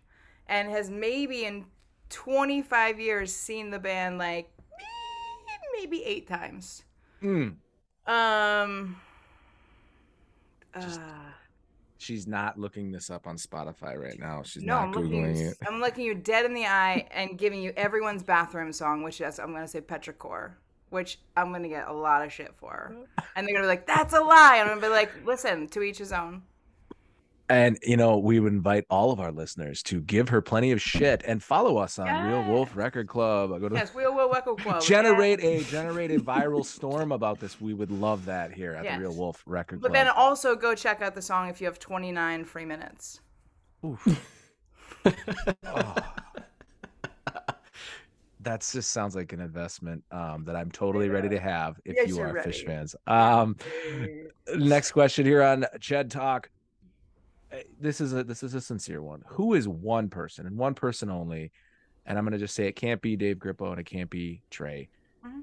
and has maybe in 25 years seen the band like maybe eight times. Mm. Um. Just, uh, she's not looking this up on Spotify right now. She's no, not I'm googling looking, it. I'm looking you dead in the eye and giving you everyone's bathroom song, which is I'm gonna say Petrichor, which I'm gonna get a lot of shit for, and they're gonna be like, "That's a lie," and I'm gonna be like, "Listen, to each his own." And you know, we would invite all of our listeners to give her plenty of shit and follow us on. Real Wolf Record Club. Go to yes, Real Wolf Record (laughs) Club. Generate a generate a viral (laughs) storm about this. We would love that here at yes. the Real Wolf Record Club. But then also go check out the song if you have 29 free minutes. Oof. oh. (laughs) That just sounds like an investment um, that I'm totally ready to have if yes, you are ready. Phish fans. Um, next question here on Ched Talk this is a this is a sincere one. Who is one person and one person only? And I'm gonna just say it can't be Dave Grippo and it can't be Trey mm-hmm.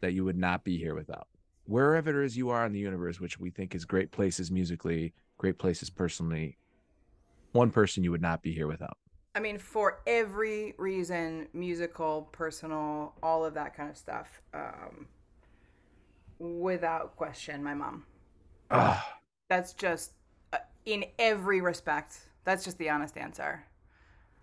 that you would not be here without. Wherever it is you are in the universe, which we think is great places musically, great places personally, one person you would not be here without. I mean, for every reason, musical, personal, all of that kind of stuff. Um, without question, my mom. That's just in every respect. That's just the honest answer.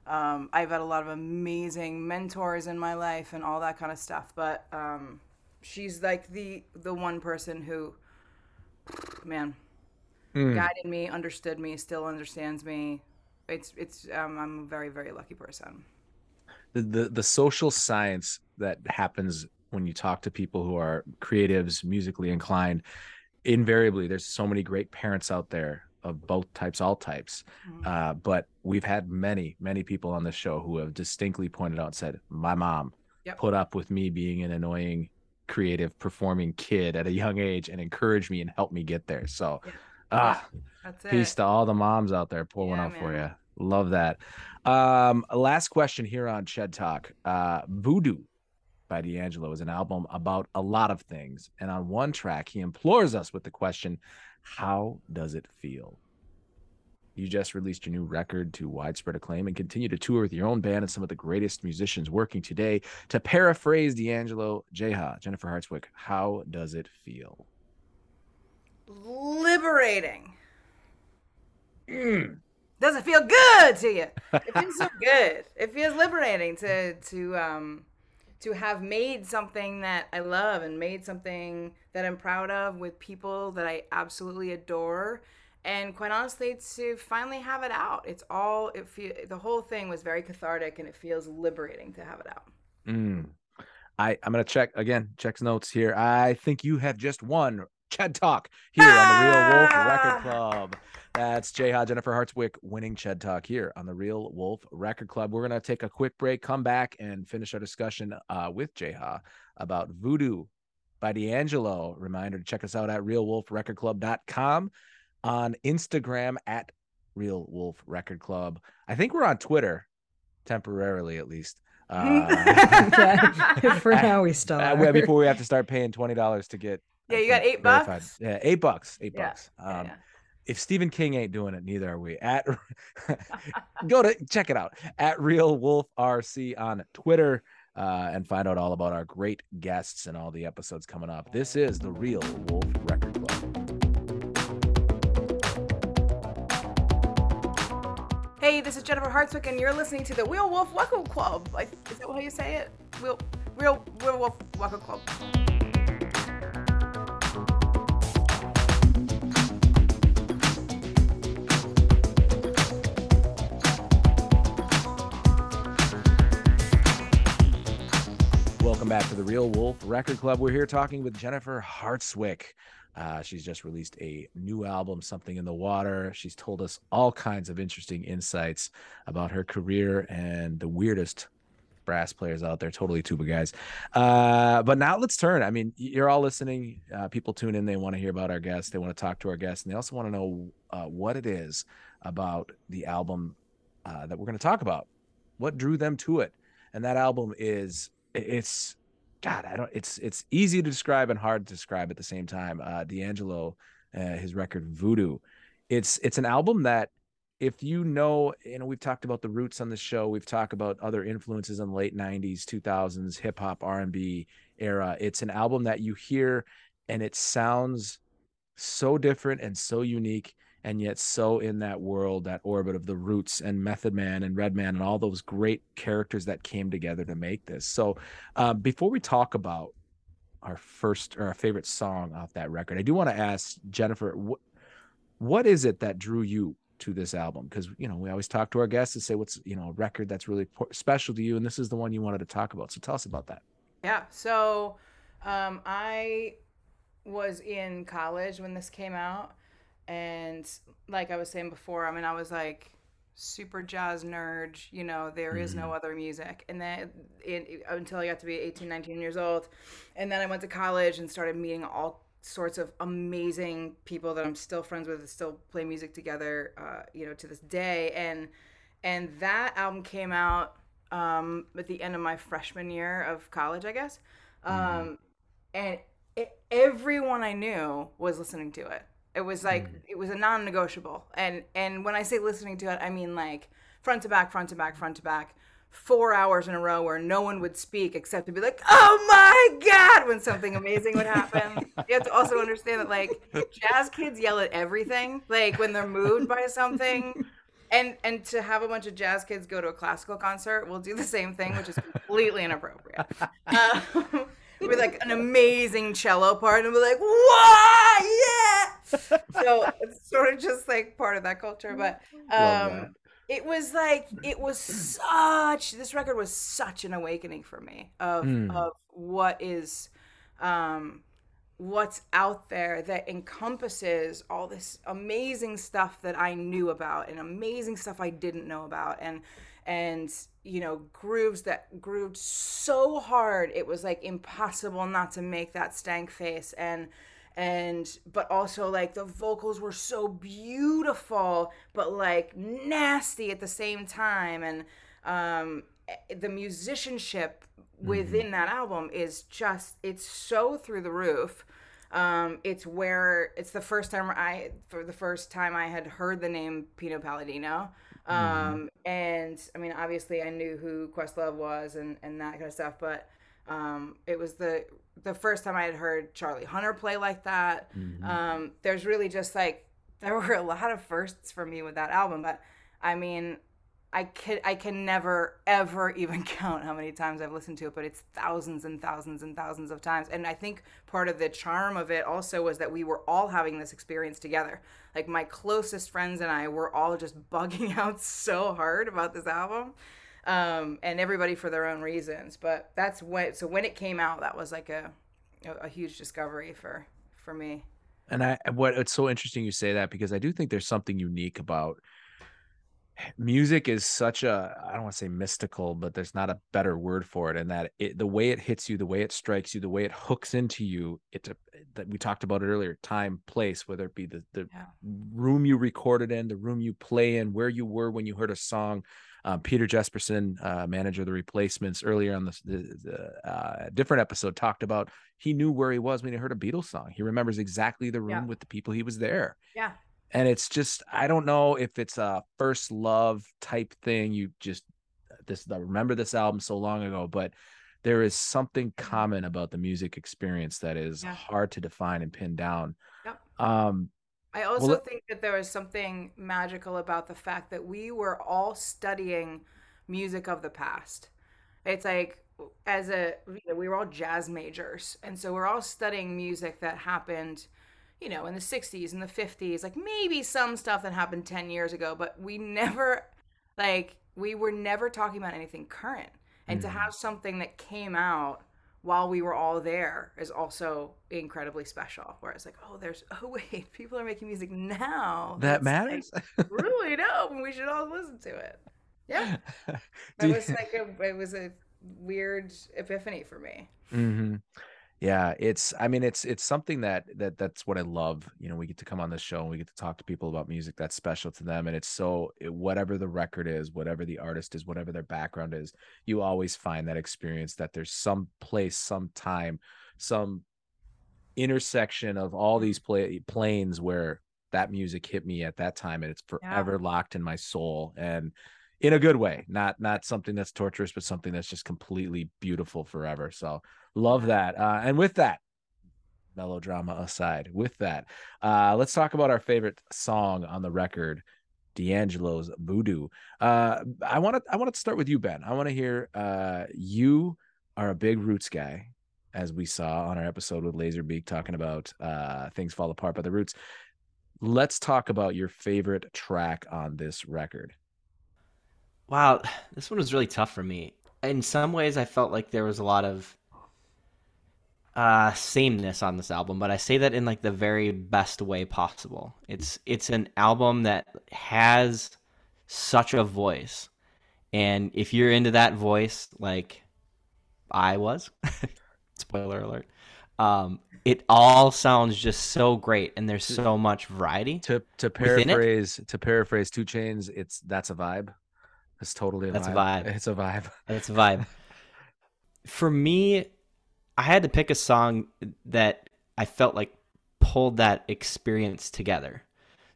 Um, I've had a lot of amazing mentors in my life and all that kind of stuff, but um, she's like the the one person who, man, mm. guided me, understood me, still understands me. It's it's um, I'm a very very lucky person. The, the the social science that happens when you talk to people who are creatives, musically inclined, invariably there's so many great parents out there of both types, all types. Mm-hmm. Uh, but we've had many, many people on the show who have distinctly pointed out said, My mom yep. put up with me being an annoying, creative, performing kid at a young age and encouraged me and helped me get there. So, yeah. ah, That's peace it. to all the moms out there. Pour yeah, one out man. for you. Love that. Um, last question here on Ched Talk. Uh, Voodoo by D'Angelo is an album about a lot of things. And on one track, he implores us with the question how does it feel? You just released your new record to widespread acclaim and continue to tour with your own band and some of the greatest musicians working today. To paraphrase D'Angelo Jayha, Jennifer Hartswick, how does it feel? Liberating. Mm. Does it feel good to you? It feels so (laughs) good. It feels liberating to to um to have made something that I love and made something that I'm proud of with people that I absolutely adore. And quite honestly, to finally have it out, it's all it feel. The whole thing was very cathartic, and it feels liberating to have it out. Mm. I I'm gonna check again. Checks notes here. I think you have just won Chad Talk here ah! on the Real Wolf Record Club. That's Jayha Jennifer Hartswick winning Ched Talk here on the Real Wolf Record Club. We're going to take a quick break, come back, and finish our discussion uh, with Jayha about Voodoo by D'Angelo. Reminder to check us out at realwolfrecordclub.com, on Instagram at Real Wolf Record Club. I think we're on Twitter, temporarily at least. (laughs) Uh, yeah, for (laughs) now, we still uh, before we have to start paying twenty dollars to get. Yeah, you got eight verified. bucks. Yeah, eight bucks. Eight yeah. bucks. Um, yeah, yeah if Stephen King ain't doing it, neither are we. At (laughs) (laughs) go to check it out at Real Wolf RC on Twitter uh, and find out all about our great guests and all the episodes coming up. This is the Real Wolf Record Club. Hey, this is Jennifer Hartswick, and you're listening to the Real Wolf Record Club. Like, is that how you say it? Real, Real, Real Wolf Record Club. Back to the Real Wolf Record Club. We're here talking with Jennifer Hartswick. Uh, she's just released a new album, Something in the Water. She's told us all kinds of interesting insights about her career and the weirdest brass players out there, totally tuba guys. Uh, but now let's turn. I mean, you're all listening. Uh, people tune in. They want to hear about our guests. They want to talk to our guests, and they also want to know uh, what it is about the album uh, that we're going to talk about. What drew them to it? And that album is it's God. I don't. It's it's easy to describe and hard to describe at the same time. Uh, D'Angelo, uh, his record Voodoo. It's it's an album that if you know, you know, we've talked about the roots on the show. We've talked about other influences in the late '90s, 2000s, hip hop, R&B era. It's an album that you hear, and it sounds so different and so unique, and yet so in that world, that orbit of the Roots and Method Man and Redman and all those great characters that came together to make this. So, uh, before we talk about our first or our favorite song off that record, I do want to ask Jennifer, what what is it that drew you to this album? Because you know we always talk to our guests and say what's you know a record that's really special to you? And this is the one you wanted to talk about. So tell us about that. Yeah. So um, i was in college when this came out and like i was saying before i mean i was like super jazz nerd you know there is mm-hmm. no other music and then in, until i got to be 18 19 years old and then i went to college and started meeting all sorts of amazing people that I'm still friends with, still play music together, uh, you know, to this day. And and that album came out um, at the end of my freshman year of college, I guess. Um, mm-hmm. And it, everyone I knew was listening to it. It was like mm-hmm. it was a non-negotiable. And and when I say listening to it, I mean like front to back, front to back, front to back four hours in a row where no one would speak except to be like, oh my God, when something amazing would happen. you have to also understand that, like, jazz kids yell at everything, like, when they're moved by something. And, and to have a bunch of jazz kids go to a classical concert will do the same thing, which is completely inappropriate. Uh, (laughs) with like an amazing cello part, and we're like, "What? Yeah!" So it's sort of just like part of that culture. But um, it was like it was such this record was such an awakening for me of mm. of what is um what's out there that encompasses all this amazing stuff that I knew about and amazing stuff I didn't know about and and you know grooves that grooved so hard it was like impossible not to make that stank face and and but also like the vocals were so beautiful but like nasty at the same time and um eh, the musicianship within mm-hmm. that album is just it's so through the roof um, it's where it's the first time I, for the first time, I had heard the name Pino Palladino. Mm-hmm. Um, mm-hmm. and I mean, obviously, I knew who Questlove was and and that kind of stuff, but um, it was the the first time I had heard Charlie Hunter play like that. Mm-hmm. Um, there's really just like (laughs) there were a lot of firsts for me with that album, but I mean, I can I can never ever (laughs) even count how many times I've listened to it, but it's thousands and thousands and thousands of times. And I think part of the charm of it also was that we were all having this experience together. Like my closest friends and I were all just (laughs) bugging out so hard about this album um, and everybody for their own reasons. But that's when so when it came out, that was like a a, a huge discovery for for me. And I what it's so interesting you say that because I do think there's something unique about music is such a I don't want to say mystical, but there's not a better word for it. And that it, the way it hits you, the way it strikes you, the way it hooks into you, it that we talked about it earlier, time, place, whether it be the the yeah. room you recorded in, the room you play in, where you were when you heard a song, um, Peter Jesperson, uh, manager of the Replacements, earlier on the, the, the uh, different episode, talked about he knew where he was when he heard a Beatles song. He remembers exactly the room yeah. with the people he was there. Yeah. And it's just I don't know if it's a first love type thing. You just this I remember this album so long ago, but there is something common about the music experience that is yeah. hard to define and pin down. Yep. Um, I also well, think that there is something magical about the fact that we were all studying music of the past. It's like as a we were all jazz majors, and so we're all studying music that happened, you know, in the '60s and the '50s. Like maybe some stuff that happened ten years ago, but we never, like, we were never talking about anything current. And mm-hmm. to have something that came out while we were all there is also incredibly special. Whereas like, oh, there's (laughs) oh wait, people are making music now. That matters. Like, (laughs) really dope, and we should all listen to it. Yeah, (laughs) it was like a it was a weird epiphany for me. Mm-hmm yeah it's i mean it's it's something that that that's what i love you know we get to come on this show and we get to talk to people about music that's special to them and it's so whatever the record is whatever the artist is whatever their background is you always find that experience that there's some place some time some intersection of all these play, planes where that music hit me at that time and it's forever yeah. locked in my soul and in a good way not not something that's torturous but something that's just completely beautiful forever so Love that. Uh, and with that, melodrama aside, with that, uh, let's talk about our favorite song on the record, D'Angelo's Voodoo. Uh, I want to I want to start with you, Ben. I want to hear uh, you are a big Roots guy, as we saw on our episode with Laserbeak talking about uh, things fall apart by the Roots. Let's talk about your favorite track on this record. Wow, this one was really tough for me. In some ways, I felt like there was a lot of uh sameness on this album but i say that in like the very best way possible. It's it's an album that has such a voice. And if you're into that voice like i was (laughs) spoiler alert um it all sounds just so great and there's so much variety to to paraphrase to paraphrase 2 Chainz, it's that's a vibe. It's totally a that's vibe. a vibe. (laughs) it's a vibe. It's a vibe. (laughs) For me I had to pick a song that I felt like pulled that experience together.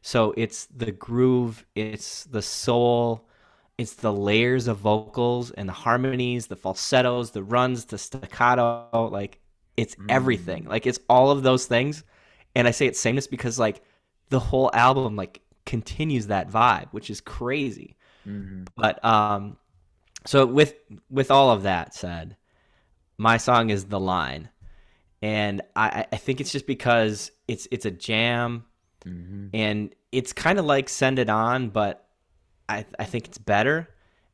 So it's the groove, it's the soul, it's the layers of vocals and the harmonies, the falsettos, the runs, the staccato, like it's mm. everything. Like it's all of those things. And I say it's sameness because like the whole album like continues that vibe, which is crazy. Mm-hmm. But um so with with all of that said, my song is the line and i i think it's just because it's it's a jam mm-hmm. and it's kind of like send it on but i i think it's better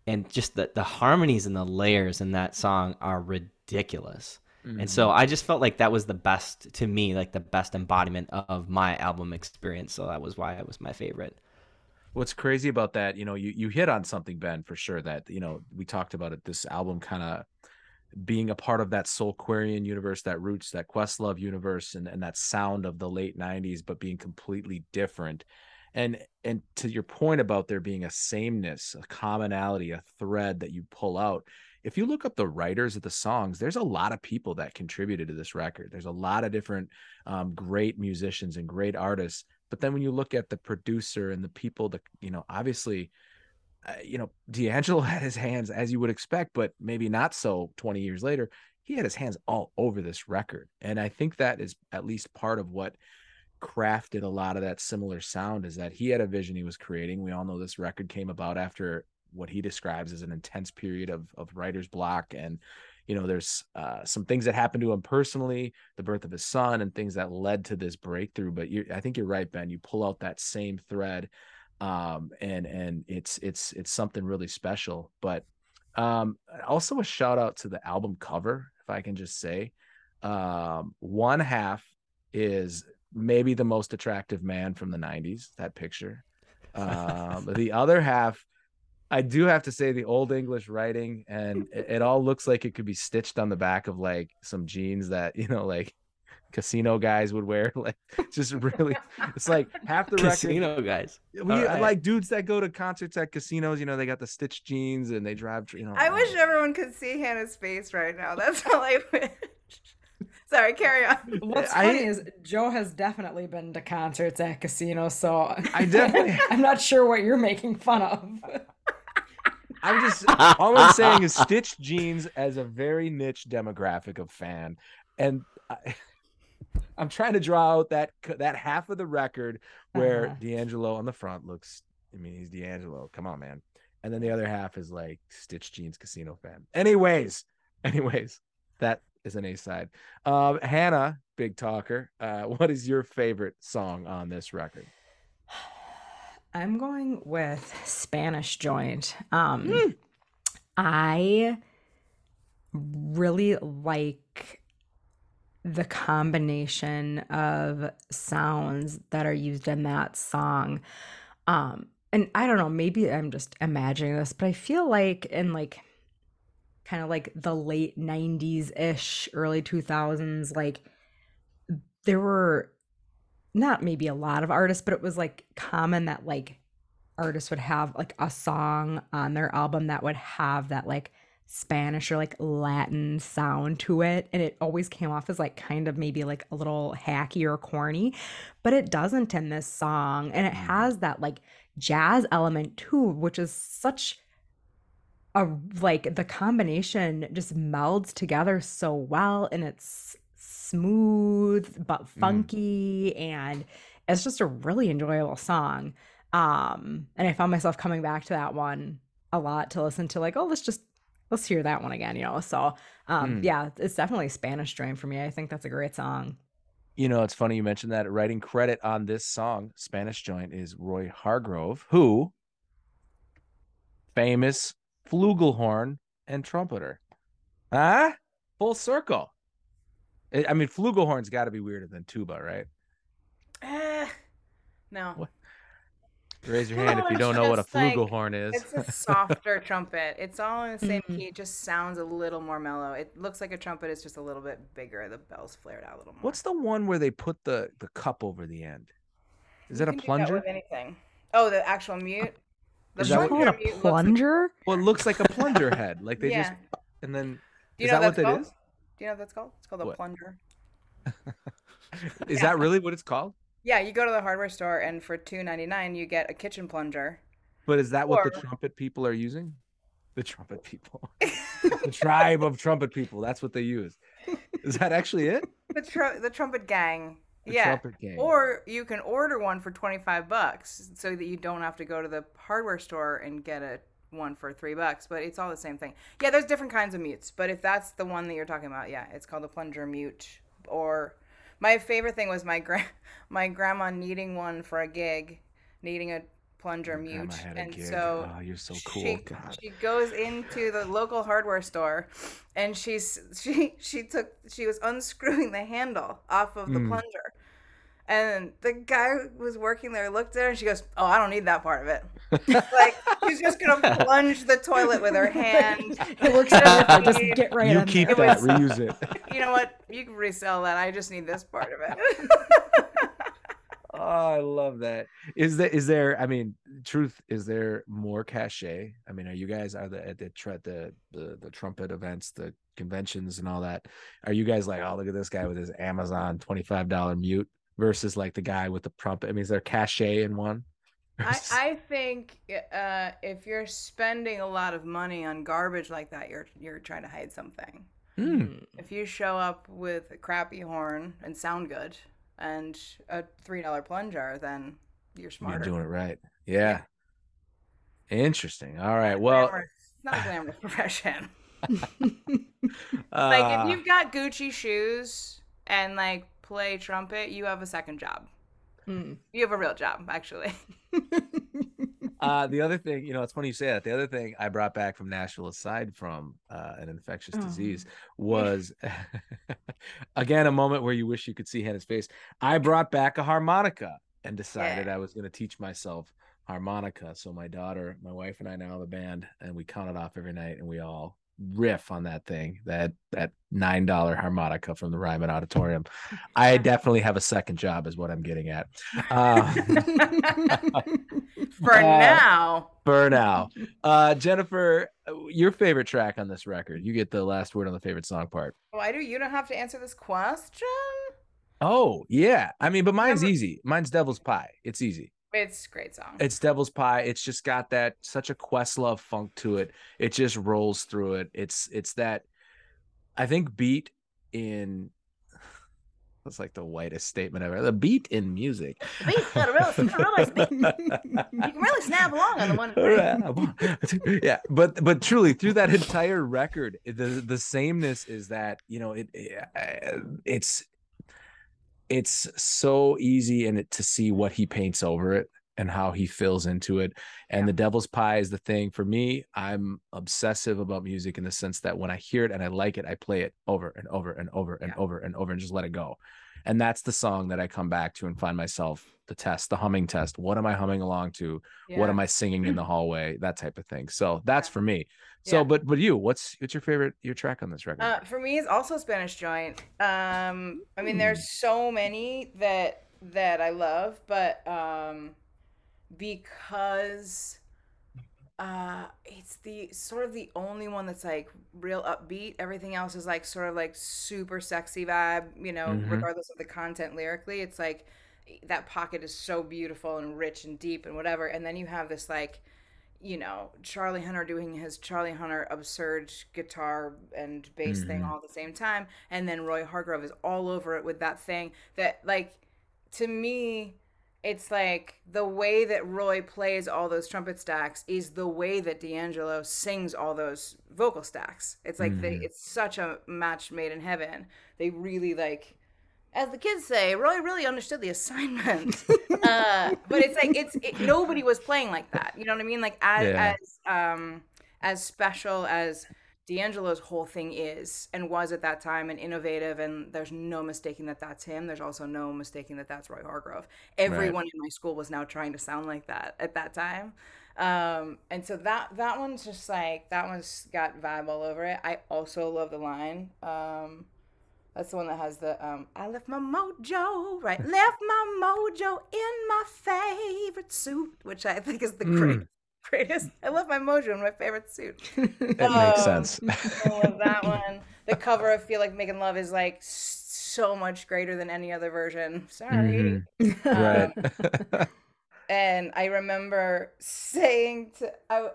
and just the the harmonies and the layers in that song are ridiculous mm-hmm. and so mm-hmm. i just felt like that was the best to me like the best embodiment of my album experience so that was why it was my favorite what's crazy about that you know you you hit on something ben for sure that you know we talked about it this album kind of being a part of that Soulquarian universe, that roots, that Questlove universe, and, and that sound of the late 90s, but being completely different. And and to your point about there being a sameness, a commonality, a thread that you pull out. If you look up the writers of the songs, there's a lot of people that contributed to this record. There's a lot of different um, great musicians and great artists. But then when you look at the producer and the people that, you know, obviously you know, D'Angelo (laughs) had his hands as you would expect, but maybe not so 20 years later. He had his hands all over this record. And I think that is at least part of what crafted a lot of that similar sound is that he had a vision he was creating. We all know this record came about after what he describes as an intense period of, of writer's block. And, you know, there's uh, some things that happened to him personally, the birth of his son, and things that led to this breakthrough. But I think you're right, Ben. You pull out that same thread um, and and it's it's it's something really special. But um, also a shout out to the album cover, if I can just say, um, one half is maybe the most attractive man from the '90s. That picture. Um, the other half. I do have to say the old English writing and it, it, all looks like it could be stitched on the back of like some jeans that you know like casino guys would wear. (laughs) Like just really, it's like half the (laughs) casino record, guys. We right. like dudes that go to concerts at casinos. You know, they got the stitched jeans and they drive. You know, I wish everyone could see Hannah's face right now. That's all I (laughs) wish. Sorry, carry on. What's I, funny is Joe has definitely been to concerts at casinos, so I definitely. I'm not sure what you're making fun of. I'm just all I'm saying is stitched jeans as a very niche demographic of fan, and. I, I'm trying to draw out that that half of the record where uh-huh. D'Angelo on the front looks. I mean, he's D'Angelo. Come on, man. And then the other half is like Stitch Jeans Casino fan. Anyways, (laughs) anyways, that is an A side. Um, Hannah, big talker. Uh, (laughs) what is your favorite song on this record? (sighs) I'm going with Spanish Joint. Um, mm. I really like the combination of sounds that are used in that song. Um, and I don't know, maybe I'm just imagining this, but I feel like in like kind of like the late 90s ish, early 2000s, like there were not maybe a lot of artists, but it was like common that like artists would have like a song on their album that would have that like Spanish or like Latin sound to it. And it always came off as like kind of maybe like a little hacky or corny, but it doesn't in this song. And it has that like jazz element too, which is such a like the combination just melds together so well and it's smooth but funky and it's just a really enjoyable song. Um and I found myself coming back to that one a lot to listen to like, oh, let's just let's hear that one again, you know. So um Mm. yeah, it's definitely a Spanish joint for me. I think that's a great song. You know, it's funny you mentioned that. Writing credit on this song, Spanish Joint, is Roy Hargrove, who famous flugelhorn and trumpeter. Huh? Full circle. I I mean, flugelhorn's got to be weirder than tuba, right? Eh, no. What? Raise your hand if you don't know what a just like- flugelhorn is. It's a softer trumpet. It's all in the same Mhm. key. It just sounds a little more mellow. It looks like a trumpet. It's just a little bit bigger. The bells flared out a little more. What's the one where they put the the cup over the end? Is You that a plunger? with anything. Oh, the actual mute. The Is that what- Call it a mute looks like- plunger? (laughs) Well, it looks like a plunger head. Like they yeah. just and then Do you is know that what what that that's is? Do you know what that's called? It's called a What? plunger. (laughs) Is Yeah. that really what it's called? Yeah, you go to the hardware store and for two ninety nine you get a kitchen plunger. But is that what the trumpet people are using? The trumpet people. (laughs) the tribe of trumpet people. That's what they use. (laughs) Is that actually it? The tr- the trumpet gang. The yeah. trumpet gang. Or you can order one for 25 bucks so that you don't have to go to the hardware store and get a one for 3 bucks, but it's all the same thing. Yeah, there's different kinds of mutes, but if that's the one that you're talking about, yeah, it's called a plunger mute or my favorite thing was my gra- (laughs) my grandma needing one for a gig, needing a plunger Your mute. grandma had a And gig. so oh, you're so cool. she, God. she goes into the local hardware store and she's (laughs) she she took she was unscrewing the handle off of the Mm. plunger and the guy who was working there looked at her and she goes oh i don't need that part of it (laughs) like she's just gonna plunge the toilet with her hand It works perfect. Just (laughs) get right you in keep there. that, was- reuse it. (laughs) you know what you can resell that i just need this part of it Oh, I love that. Is there is there? I mean, truth. Is there more cachet? I mean, are you guys are the at the the the the trumpet events, the conventions, and all that? Are you guys like, oh, look at this guy with his Amazon twenty five dollar mute versus like the guy with the trumpet? I mean, is there cachet in one? (laughs) I, I think uh, if you're spending a lot of money on garbage like that, you're you're trying to hide something. Hmm. If you show up with a crappy horn and sound good and a three dollar plunger, then you're smarter. you're doing it right. Yeah. Interesting. All right. Well, Glamorous- it's not a glamorous (laughs) profession. uh, (laughs) like if you've got Gucci shoes and like play trumpet, you have a second job. Mm. You have a real job, actually. (laughs) (laughs) Uh, the other thing, you know, it's funny you say that. The other thing I brought back from Nashville, aside from uh, an infectious Oh. disease, was (laughs) again a moment where you wish you could see Hannah's face. I brought back a harmonica and decided I was going to teach myself harmonica. So my daughter, my wife, and I now have a band, and we count it off every night, and we all riff on that thing that that nine dollar harmonica from the Ryman Auditorium. I definitely have a second job, is what I'm getting at. Uh, (laughs) For Uh, now, for now. (laughs) Uh, Jennifer, your favorite track on this record. You get the last word on the favorite song part. why do you don't have to answer this question? Oh, yeah. I mean, but mine's easy. Mine's Devil's Pie. It's easy. It's a great song. It's Devil's Pie. It's just got that such a Questlove funk to it. It just rolls through it. It's it's that I think beat in (sighs) that's like the whitest statement ever. The beat in music. The beat's got a real- it's got a real beat. (laughs) You can really snap along on the one. (laughs) yeah, but but truly through that entire record, the the sameness is that you know it, it uh, it's it's so easy and it to see what he paints over it. and how he fills into it. And Yeah. the devil's pie is the thing for me. I'm obsessive about music in the sense that when I hear it and I like it, I play it over and over and over and Yeah. over and over and just let it go. And that's the song that I come back to and find myself the test, the humming test. What am I humming along to? What am I singing in the (clears throat) hallway? That type of thing. So that's for me. So, Yeah. but but you, what's what's your favorite your track on this record? Uh, for me, it's also Spanish Joint. Um, I mean, Hmm. there's so many that that I love, but um, because uh, it's the sort of the only one that's like real upbeat. Everything else is like sort of like super sexy vibe. You know, Mhm. regardless of the content lyrically, it's like that pocket is so beautiful and rich and deep and whatever. And then you have this like you know, Charlie Hunter doing his Charlie Hunter absurd guitar and bass thing Mhm. all at the same time. And then Roy Hargrove is all over it with that thing that, like, to me, it's like the way that Roy plays all those trumpet stacks is the way that D'Angelo sings all those vocal stacks. It's like they, Mhm. it's such a match made in heaven. They really like as the kids say, Roy really understood the (laughs) assignment. (laughs) uh, but it's like it's it, nobody was playing like that. You know what I mean? Like as Yeah. as um as special as D'Angelo's whole thing is and was at that time and innovative and there's no mistaking that that's him. There's also no mistaking that that's Roy Hargrove. Everyone in my school was now trying to sound like that at that time. Um, and so that that one's just like that one's got vibe all over it. I also love the line. Um, that's the one that has the um, I left my mojo, right? (laughs) left my mojo in my favorite suit, which I think is the Mm. great, (laughs) greatest. I love my mojo in my favorite suit. (laughs) It makes Um, sense. I love that one. The cover of Feel Like Making Love is like so much greater than any other version. Sorry. Mhm. Um, (laughs) right. and I remember saying to, I,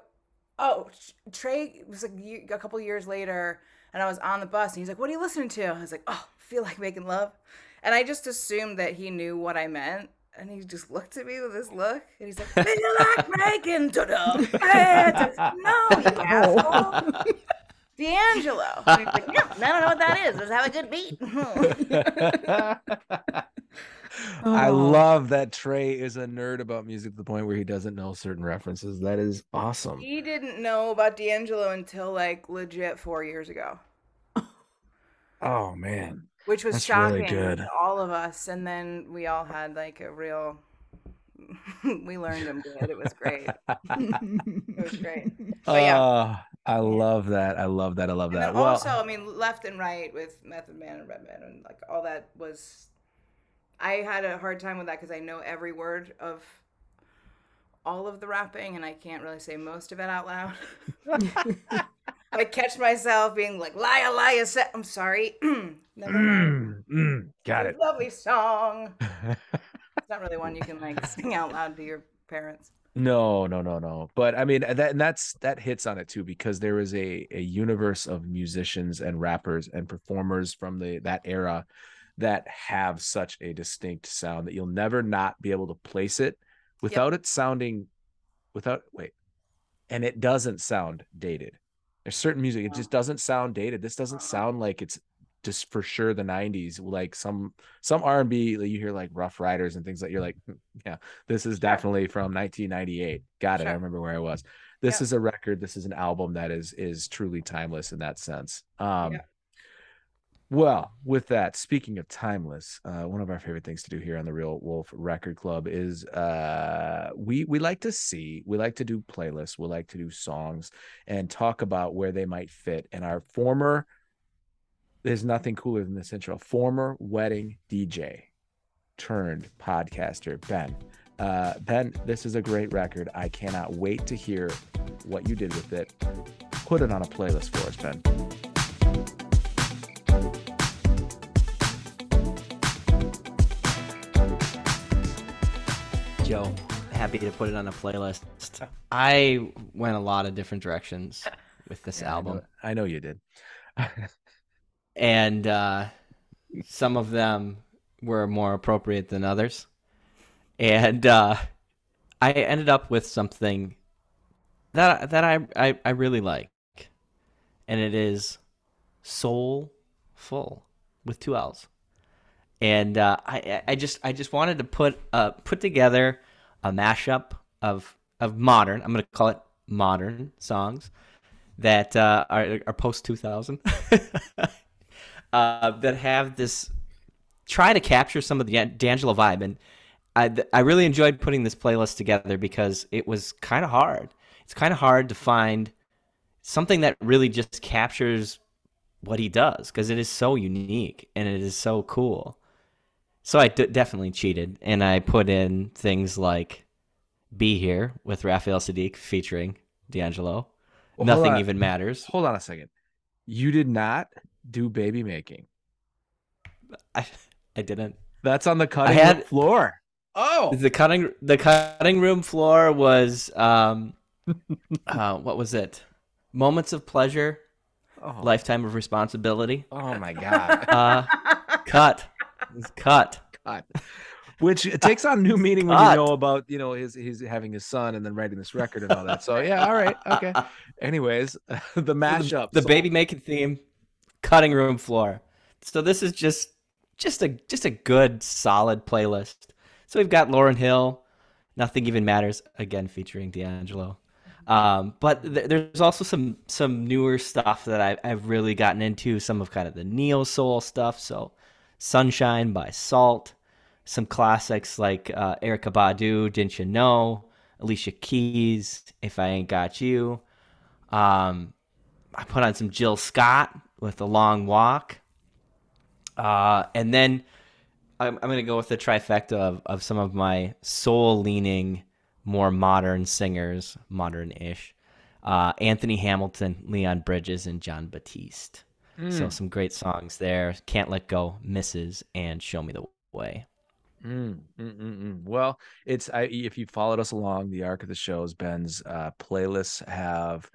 oh, Trey was like a couple years later, and I was on the bus, and he's like, "What are you listening to?" I was like, "Oh, feel like making love," and I just assumed that he knew what I meant, and he just looked at me with this look, and he's like, "Feel like making to the no, you oh. asshole." D'Angelo. And he's like, yeah, I don't know what that is. Does it have a good beat? (laughs) I Oh. love that Trey is a nerd about music to the point where he doesn't know certain references. That is awesome. he didn't know about D'Angelo until like legit four years ago. Oh man. Which was That's really shocking good. to all of us. And then we all had like a real. (laughs) we learned them good. It was great. (laughs) It was great. But yeah. Oh, I love that. I love that. I love And that. then Well, also, I mean, left and right with Method Man and Redman and like all that was. I had a hard time with that because I know every word of all of the rapping and I can't really say most of it out loud. (laughs) I catch myself being like, liar, liar, set. I'm sorry. (clears throat) Mm, mm, got it. Lovely song. (laughs) It's not really one you can like sing out loud to your parents. No, no, no, no. But I mean that and that's that hits on it too because there is a a universe of musicians and rappers and performers from the that era that have such a distinct sound that you'll never not be able to place it without it sounding without wait. And it doesn't sound dated. There's certain music it just doesn't sound dated. This doesn't Uh-uh. sound like it's just for sure the 90s like some some R&B like you hear like Ruff Ryders and things like you're like "Hmm, yeah this is definitely from 1998 got it i remember where i was this Yeah. is a record this is an album that is is truly timeless in that sense um Yeah. Well with that speaking of timeless uh one of our favorite things to do here on the real wolf record club is uh we we like to see we like to do playlists we like to do songs and talk about where they might fit and our former there's nothing cooler than this intro former wedding dj turned podcaster ben uh, Ben, this is a great record. I cannot wait to hear what you did with it. Put it on a playlist for us, Ben. Joe, happy to put it on a playlist. (laughs) I went a lot of different directions with this Yeah, I album. know- I know you did. (laughs) and uh, some of them were more appropriate than others. And uh, I ended up with something that that I, I, I really like, and it is Soulful with two L's. And uh, I I just I just wanted to put uh put together a mashup of of modern. I'm gonna call it modern songs that uh, are, are post 2000 (laughs) uh, that have this try to capture some of the D'Angelo vibe. And I, I really enjoyed putting this playlist together because it was kind of hard. It's kind of hard to find something that really just captures what he does because it is so unique and it is so cool. So I d- definitely cheated and I put in things like "Be Here" with Raphael Saadiq featuring D'Angelo. Well, Nothing even matters. Hold on a second. You did not do baby making. I, I didn't. That's on the cutting had- room floor. Oh, The cutting the cutting room floor was um, (laughs) uh, what was it? Moments of pleasure, oh, lifetime of responsibility. oh my god. Uh, (laughs) cut. It's cut. God. Which it takes on new meaning when you know about you know his his having his son and then writing this record and all that. So yeah, all right, okay. (laughs) Anyways, (laughs) the mashup, the So- baby making theme, cutting room floor. So this is just just a just a good solid playlist. So we've got Lauryn Hill, Nothing Even Matters again featuring D'Angelo. Um, but th- there's also some some newer stuff that I've, I've really gotten into. Some of kind of the neo soul stuff. So Sunshine by Salt, some classics like uh, Erykah Badu, Didn't You Know, Alicia Keys, If I Ain't Got You. Um, I put on some Jill Scott with a long walk. Uh, and then I'm, I'm going to go with the trifecta of, of some of my soul leaning, more modern singers, modern ish. Uh, Anthony Hamilton, Leon Bridges, and Jon Batiste. So some great songs there. Can't Let Go, Misses, and Show Me the Way. Mm, mm, mm, mm. Well, it's I, if you followed us along the arc of the shows, Ben's uh, playlists have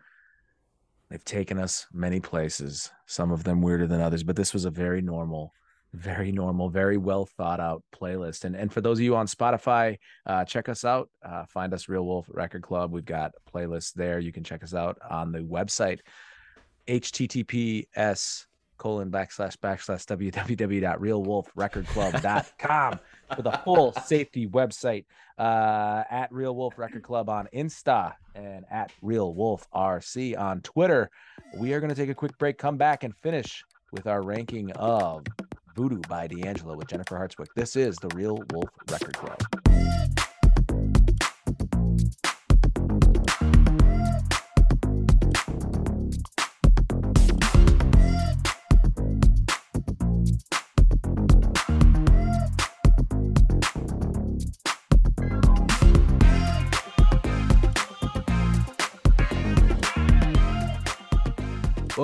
they've taken us many places. Some of them weirder than others, but this was a very normal, very normal, very well thought out playlist. And and for those of you on Spotify, uh, check us out. Uh, find us Real Wolf Record Club. We've got playlists there. You can check us out on the website https colon backslash backslash www.realwolfrecordclub.com for the full safety website uh, at Real Wolf Record Club on Insta and at Real Wolf RC on Twitter. We are going to take a quick break, come back, and finish with our ranking of Voodoo by D'Angelo with Jennifer Hartswick. This is the Real Wolf Record Club.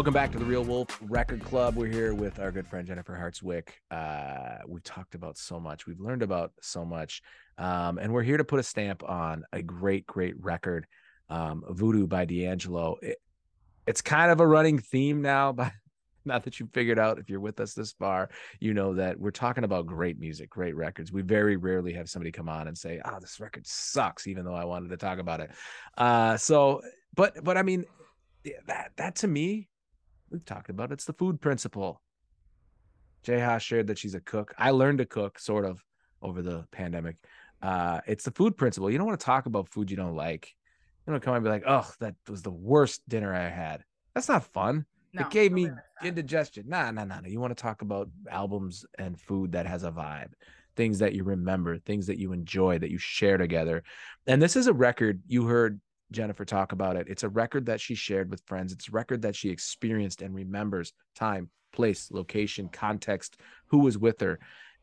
Welcome back to the Real Wolf Record Club. We're here with our good friend Jennifer Hartswick. Uh, we've talked about so much, we've learned about so much, um, and we're here to put a stamp on a great, great record, um, "Voodoo" by D'Angelo. It, it's kind of a running theme now, (laughs) but not that you figured out. If you're with us this far, you know that we're talking about great music, great records. We very rarely have somebody come on and say, "Ah, this record sucks," even though I wanted to talk about it. Uh, so, but but I mean, that that to me we've talked about it's the food principle. Jay shared that she's a cook. I learned to cook sort of over the pandemic. Uh, it's the food principle. You don't want to talk about food you don't like. You don't come and be like, oh, that was the worst dinner I had. That's not fun. No, it gave me indigestion. Nah, nah, nah, nah. You want to talk about albums and food that has a vibe, things that you remember, things that you enjoy, that you share together. And this is a record you heard Jennifer talk about it. It's a record that she shared with friends. It's a record that she experienced and remembers time, place, location, context, who was with her.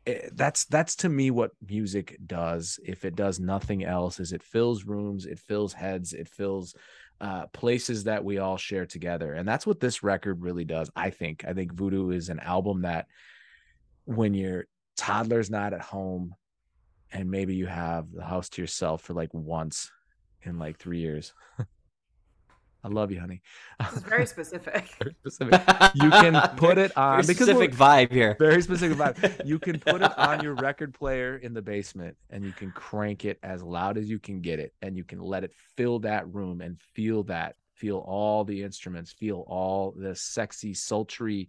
Eh, That's that's to me what music does. If it does nothing else, is it fills rooms, it fills heads, it fills uh, places that we all share together, and that's what this record really does. I think. I think Voodoo is an album that when your toddler's not at home, and maybe you have the house to yourself for like once in like three years. (laughs) I love you, honey. It's very specific. (laughs) Very specific. You can (laughs) put it on Very specific vibe here. very specific vibe. You can put it on your record player in the basement and you can crank it as loud as you can get it and you can let it fill that room and feel that feel all the instruments feel all the sexy sultry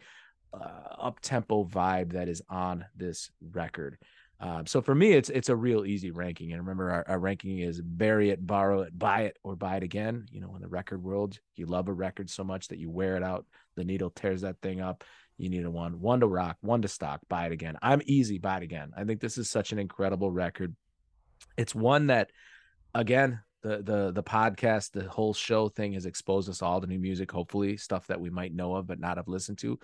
uh, up tempo vibe that is on this record Um, so for me, it's it's a real easy ranking. And remember, our, our ranking is bury it, borrow it, buy it, or buy it again. You know, in the record world, you love a record so much that you wear it out. The needle tears that thing up. You need a one, one to rock, one to stock, buy it again. I'm easy, buy it again. I think this is such an incredible record. It's one that, again, the the the podcast, the whole show thing has exposed us all to new music. Hopefully, stuff that we might know of but not have listened to.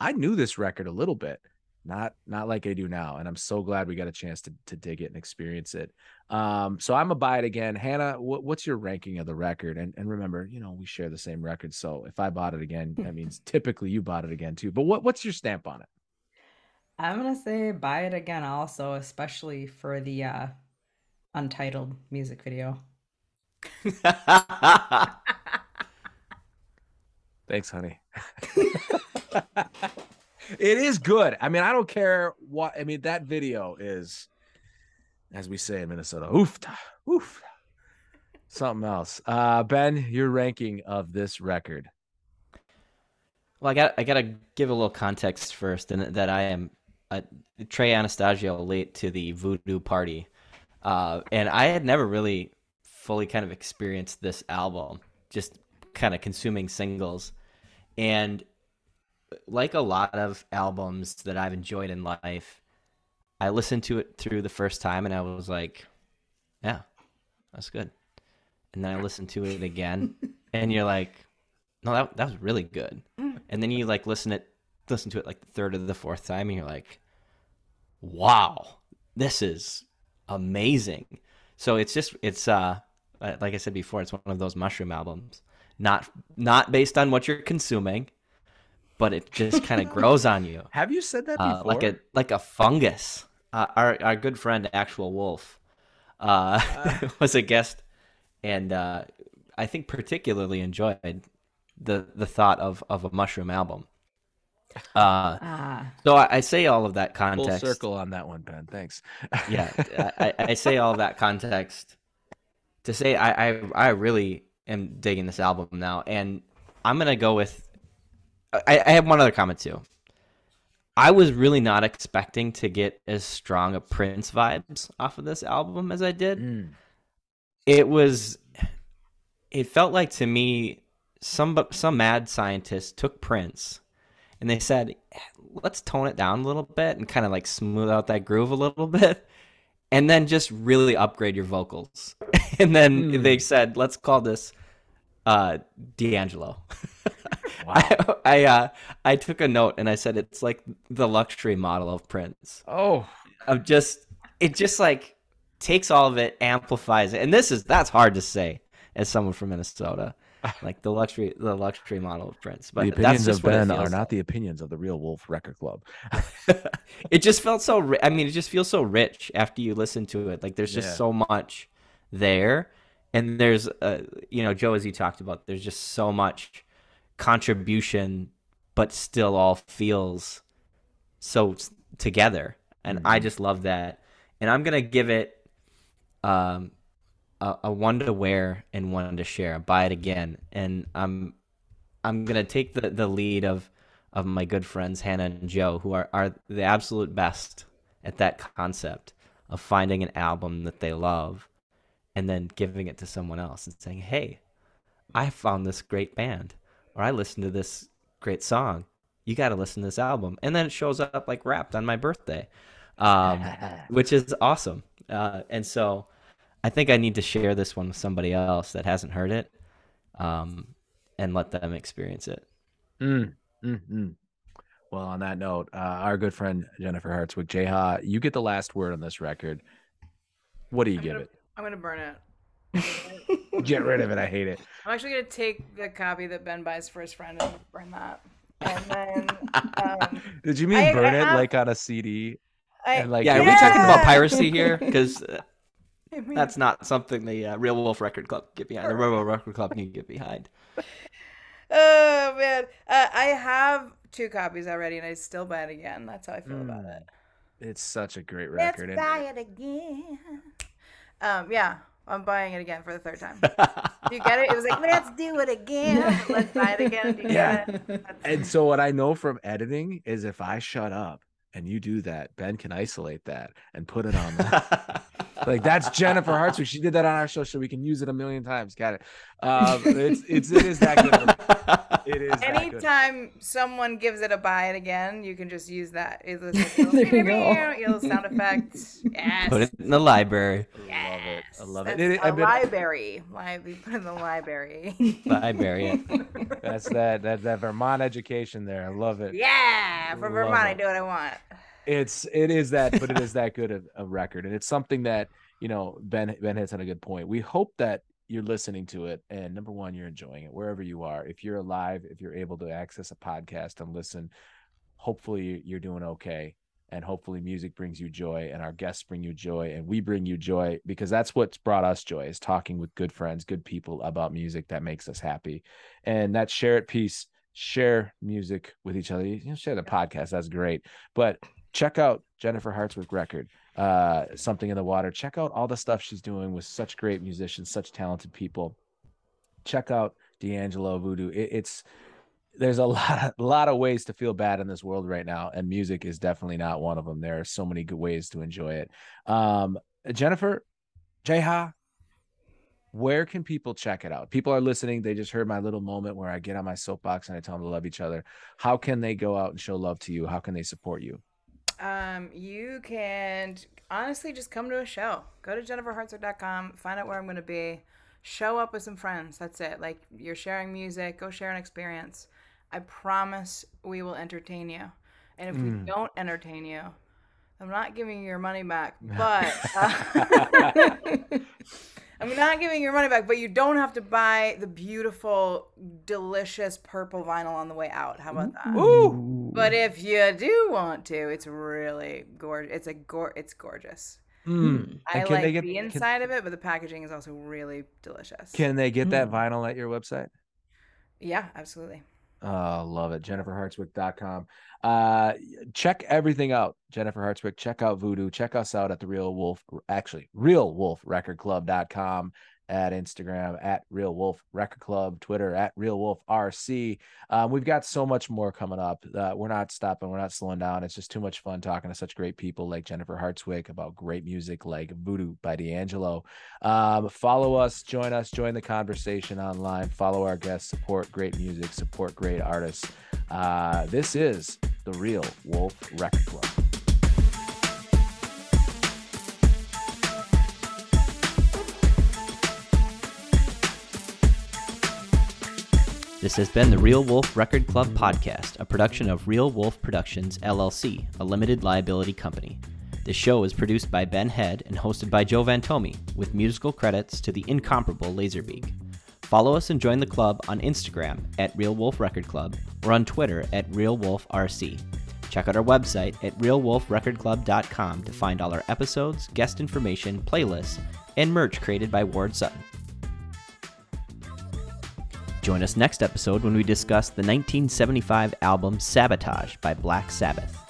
I knew this record a little bit not not like I do now. And I'm so glad we got a chance to to dig it and experience it. Um, so I'm gonna buy it again. Hannah, what, what's your ranking of the record? And and remember, you know, we share the same record. So if I bought it again, that means (laughs) typically you bought it again too. But what what's your stamp on it? I'm gonna say buy it again also, especially for the uh untitled music video. (laughs) Thanks, honey. (laughs) it is good. I mean, I don't care what. I mean, that video is, as we say in Minnesota, oof, oof, something else. Uh, ben, your ranking of this record. Well, I got I got to give a little context first, and that I am a Trey Anastasio late to the Voodoo Party, uh, and I had never really fully kind of experienced this album, just kind of consuming singles, and like a lot of albums that I've enjoyed in life, I listened to it through the first time and I was like, yeah, that's good. And then I listened to it again (laughs) and you're like, no, that, that was really good. Mm. And then you like listen it listen to it like the third or the fourth time and you're like, wow, this is amazing. So it's just it's uh like I said before, it's one of those mushroom albums. Not not based on what you're consuming, but it just kind of grows on you. (laughs) Have you said that before? Uh, like a like a fungus. Uh, our our good friend Actual Wolf uh, uh. (laughs) was a guest, and uh, I think particularly enjoyed the the thought of of a mushroom album. Uh, ah. So I, I, say all of that context. Full circle on that one, Ben. Thanks. yeah, I, I, (laughs) say all of that context to say I, I I really am digging this album now, and I'm gonna go with I, I have one other comment too. I was really not expecting to get as strong a Prince vibes off of this album as I did. Mm. It was it felt like to me some some mad scientist took Prince and they said, "Let's tone it down a little bit and kind of like smooth out that groove a little (laughs) bit." And then just really upgrade your vocals. (laughs) and then mm. they said, "Let's call this uh D'Angelo." (laughs) Wow. I I, uh, I took a note and I said it's like the luxury model of Prince. Oh, of just it just like takes all of it, amplifies it, and this is that's hard to say as someone from Minnesota. (laughs) Like the luxury, the luxury model of Prince, but the opinions of Ben are not the opinions of the Real Wolf Record Club. (laughs) it just felt so. I mean, it just feels so rich after you listen to it. Like there's just yeah. so much there, and there's, uh, you know, Joe, as you talked about, there's just so much contribution, but still all feels so together. And mm-hmm. I just love that. And I'm gonna give it um, a, a one to wear and one to share. Buy it again, and I'm I'm gonna take the, the lead of of my good friends Hannah and Joe, who are, are the absolute best at that concept of finding an album that they love and then giving it to someone else and saying, Hey, I found this great band or I listened to this great song. You got to listen to this album. And then it shows up like wrapped on my birthday, um, (laughs) which is awesome. Uh, and so I think I need to share this one with somebody else that hasn't heard it um, and let them experience it. Mm, mm, mm. Well, on that note, uh, our good friend Jennifer Hartswick, JHA, you get the last word on this record. What do you I'm give gonna, it? I'm going to burn it. (laughs) Get rid of it. I hate it. I'm actually gonna take the copy that Ben buys for his friend and burn that. And then, um, (laughs) did you mean I, burn I have, it like on a CD? I, and like, yeah, are we talking about piracy here? (laughs) Because uh, that's not something the uh, Real Wolf Record Club can get behind. The Real Wolf Record Club can get behind. Oh man, uh, I have two copies already, and I still buy it again. That's how I feel mm. about it. It's such a great record. Let's buy it again. Um, yeah, I'm buying it again for the third time. (laughs) do you get it? It was like, let's do it again. (laughs) Let's buy it again. Do you yeah. And so what I know from editing is if I shut up, and you do that, Ben can isolate that and put it on the (laughs) like that's Jennifer Hartswick. She did that on our show, so we can use it a million times. Got it. Um, it's it's it is that good. It is. that good. Anytime someone gives it a buy it again, you can just use that. It's (laughs) a There you go. little sound effect. Yes. Put it in the library. yes. I love it. i That's It- it- a I've been- library. Li- we put it in the library. Library. That's that that that Vermont education there. I love it. yeah. For Love Vermont, I do what I want. It's it is that, but it is that (laughs) good of a record, and it's something that you know Ben Ben hits on a good point. We hope that you're listening to it, and number one, you're enjoying it wherever you are. If you're alive, if you're able to access a podcast and listen, hopefully you- you're doing okay. And hopefully, music brings you joy, and our guests bring you joy, and we bring you joy because that's what's brought us joy is talking with good friends, good people about music that makes us happy. And that share it piece, share music with each other. You know, share the podcast, that's great. But check out Jennifer Hartswick record, uh, something in the water. Check out all the stuff she's doing with such great musicians, such talented people. Check out D'Angelo Voodoo. It, it's there's a (laughs) lot, a lot of ways to feel bad in this world right now, and music is definitely not one of them. There are so many good ways to enjoy it. Um, Jennifer, JHA, where can people check it out? People are listening. They just heard my little moment where I get on my soapbox and I tell them to love each other. How can they go out and show love to you? How can they support you? Um, you can honestly just come to a show. Go to jenniferhartswick.com, find out where I'm going to be, show up with some friends. That's it. Like you're sharing music, go share an experience. I promise we will entertain you. And if we don't entertain you, I'm not giving you your money back, (laughs) but uh, (laughs) I'm not giving your money back, but you don't have to buy the beautiful, delicious purple vinyl on the way out. How about that? Ooh. But if you do want to, it's really gorgeous. It's a gor- it's gorgeous. Mm. I can like get the can- inside of it, but the packaging is also really delicious. Can they get that vinyl at your website? yeah, absolutely. Oh, love it. JenniferHartswick.com. Uh, check everything out. Jennifer Hartswick. Check out Voodoo. Check us out at the Real Wolf, actually, RealWolfRecordClub.com, at Instagram, at Real Wolf Record Club, Twitter, at Real Wolf RC. Um, we've got so much more coming up. Uh, we're not stopping. We're not slowing down. It's just too much fun talking to such great people like Jennifer Hartswick about great music like Voodoo by D'Angelo. Um, follow us, join us, join the conversation online. Follow our guests, support great music, support great artists. Uh, this is the Real Wolf Record Club. This has been the Real Wolf Record Club podcast, a production of Real Wolf Productions LLC, a limited liability company. This show is produced by Ben Head and hosted by Joe Vantomi, with musical credits to the incomparable Laserbeak. Follow us and join the club on Instagram at Real Wolf Record Club or on Twitter at Real Wolf RC. Check out our website at realwolfrecordclub.com to find all our episodes, guest information, playlists, and merch created by Ward Sutton. Join us next episode when we discuss the 1975 album Sabotage by Black Sabbath.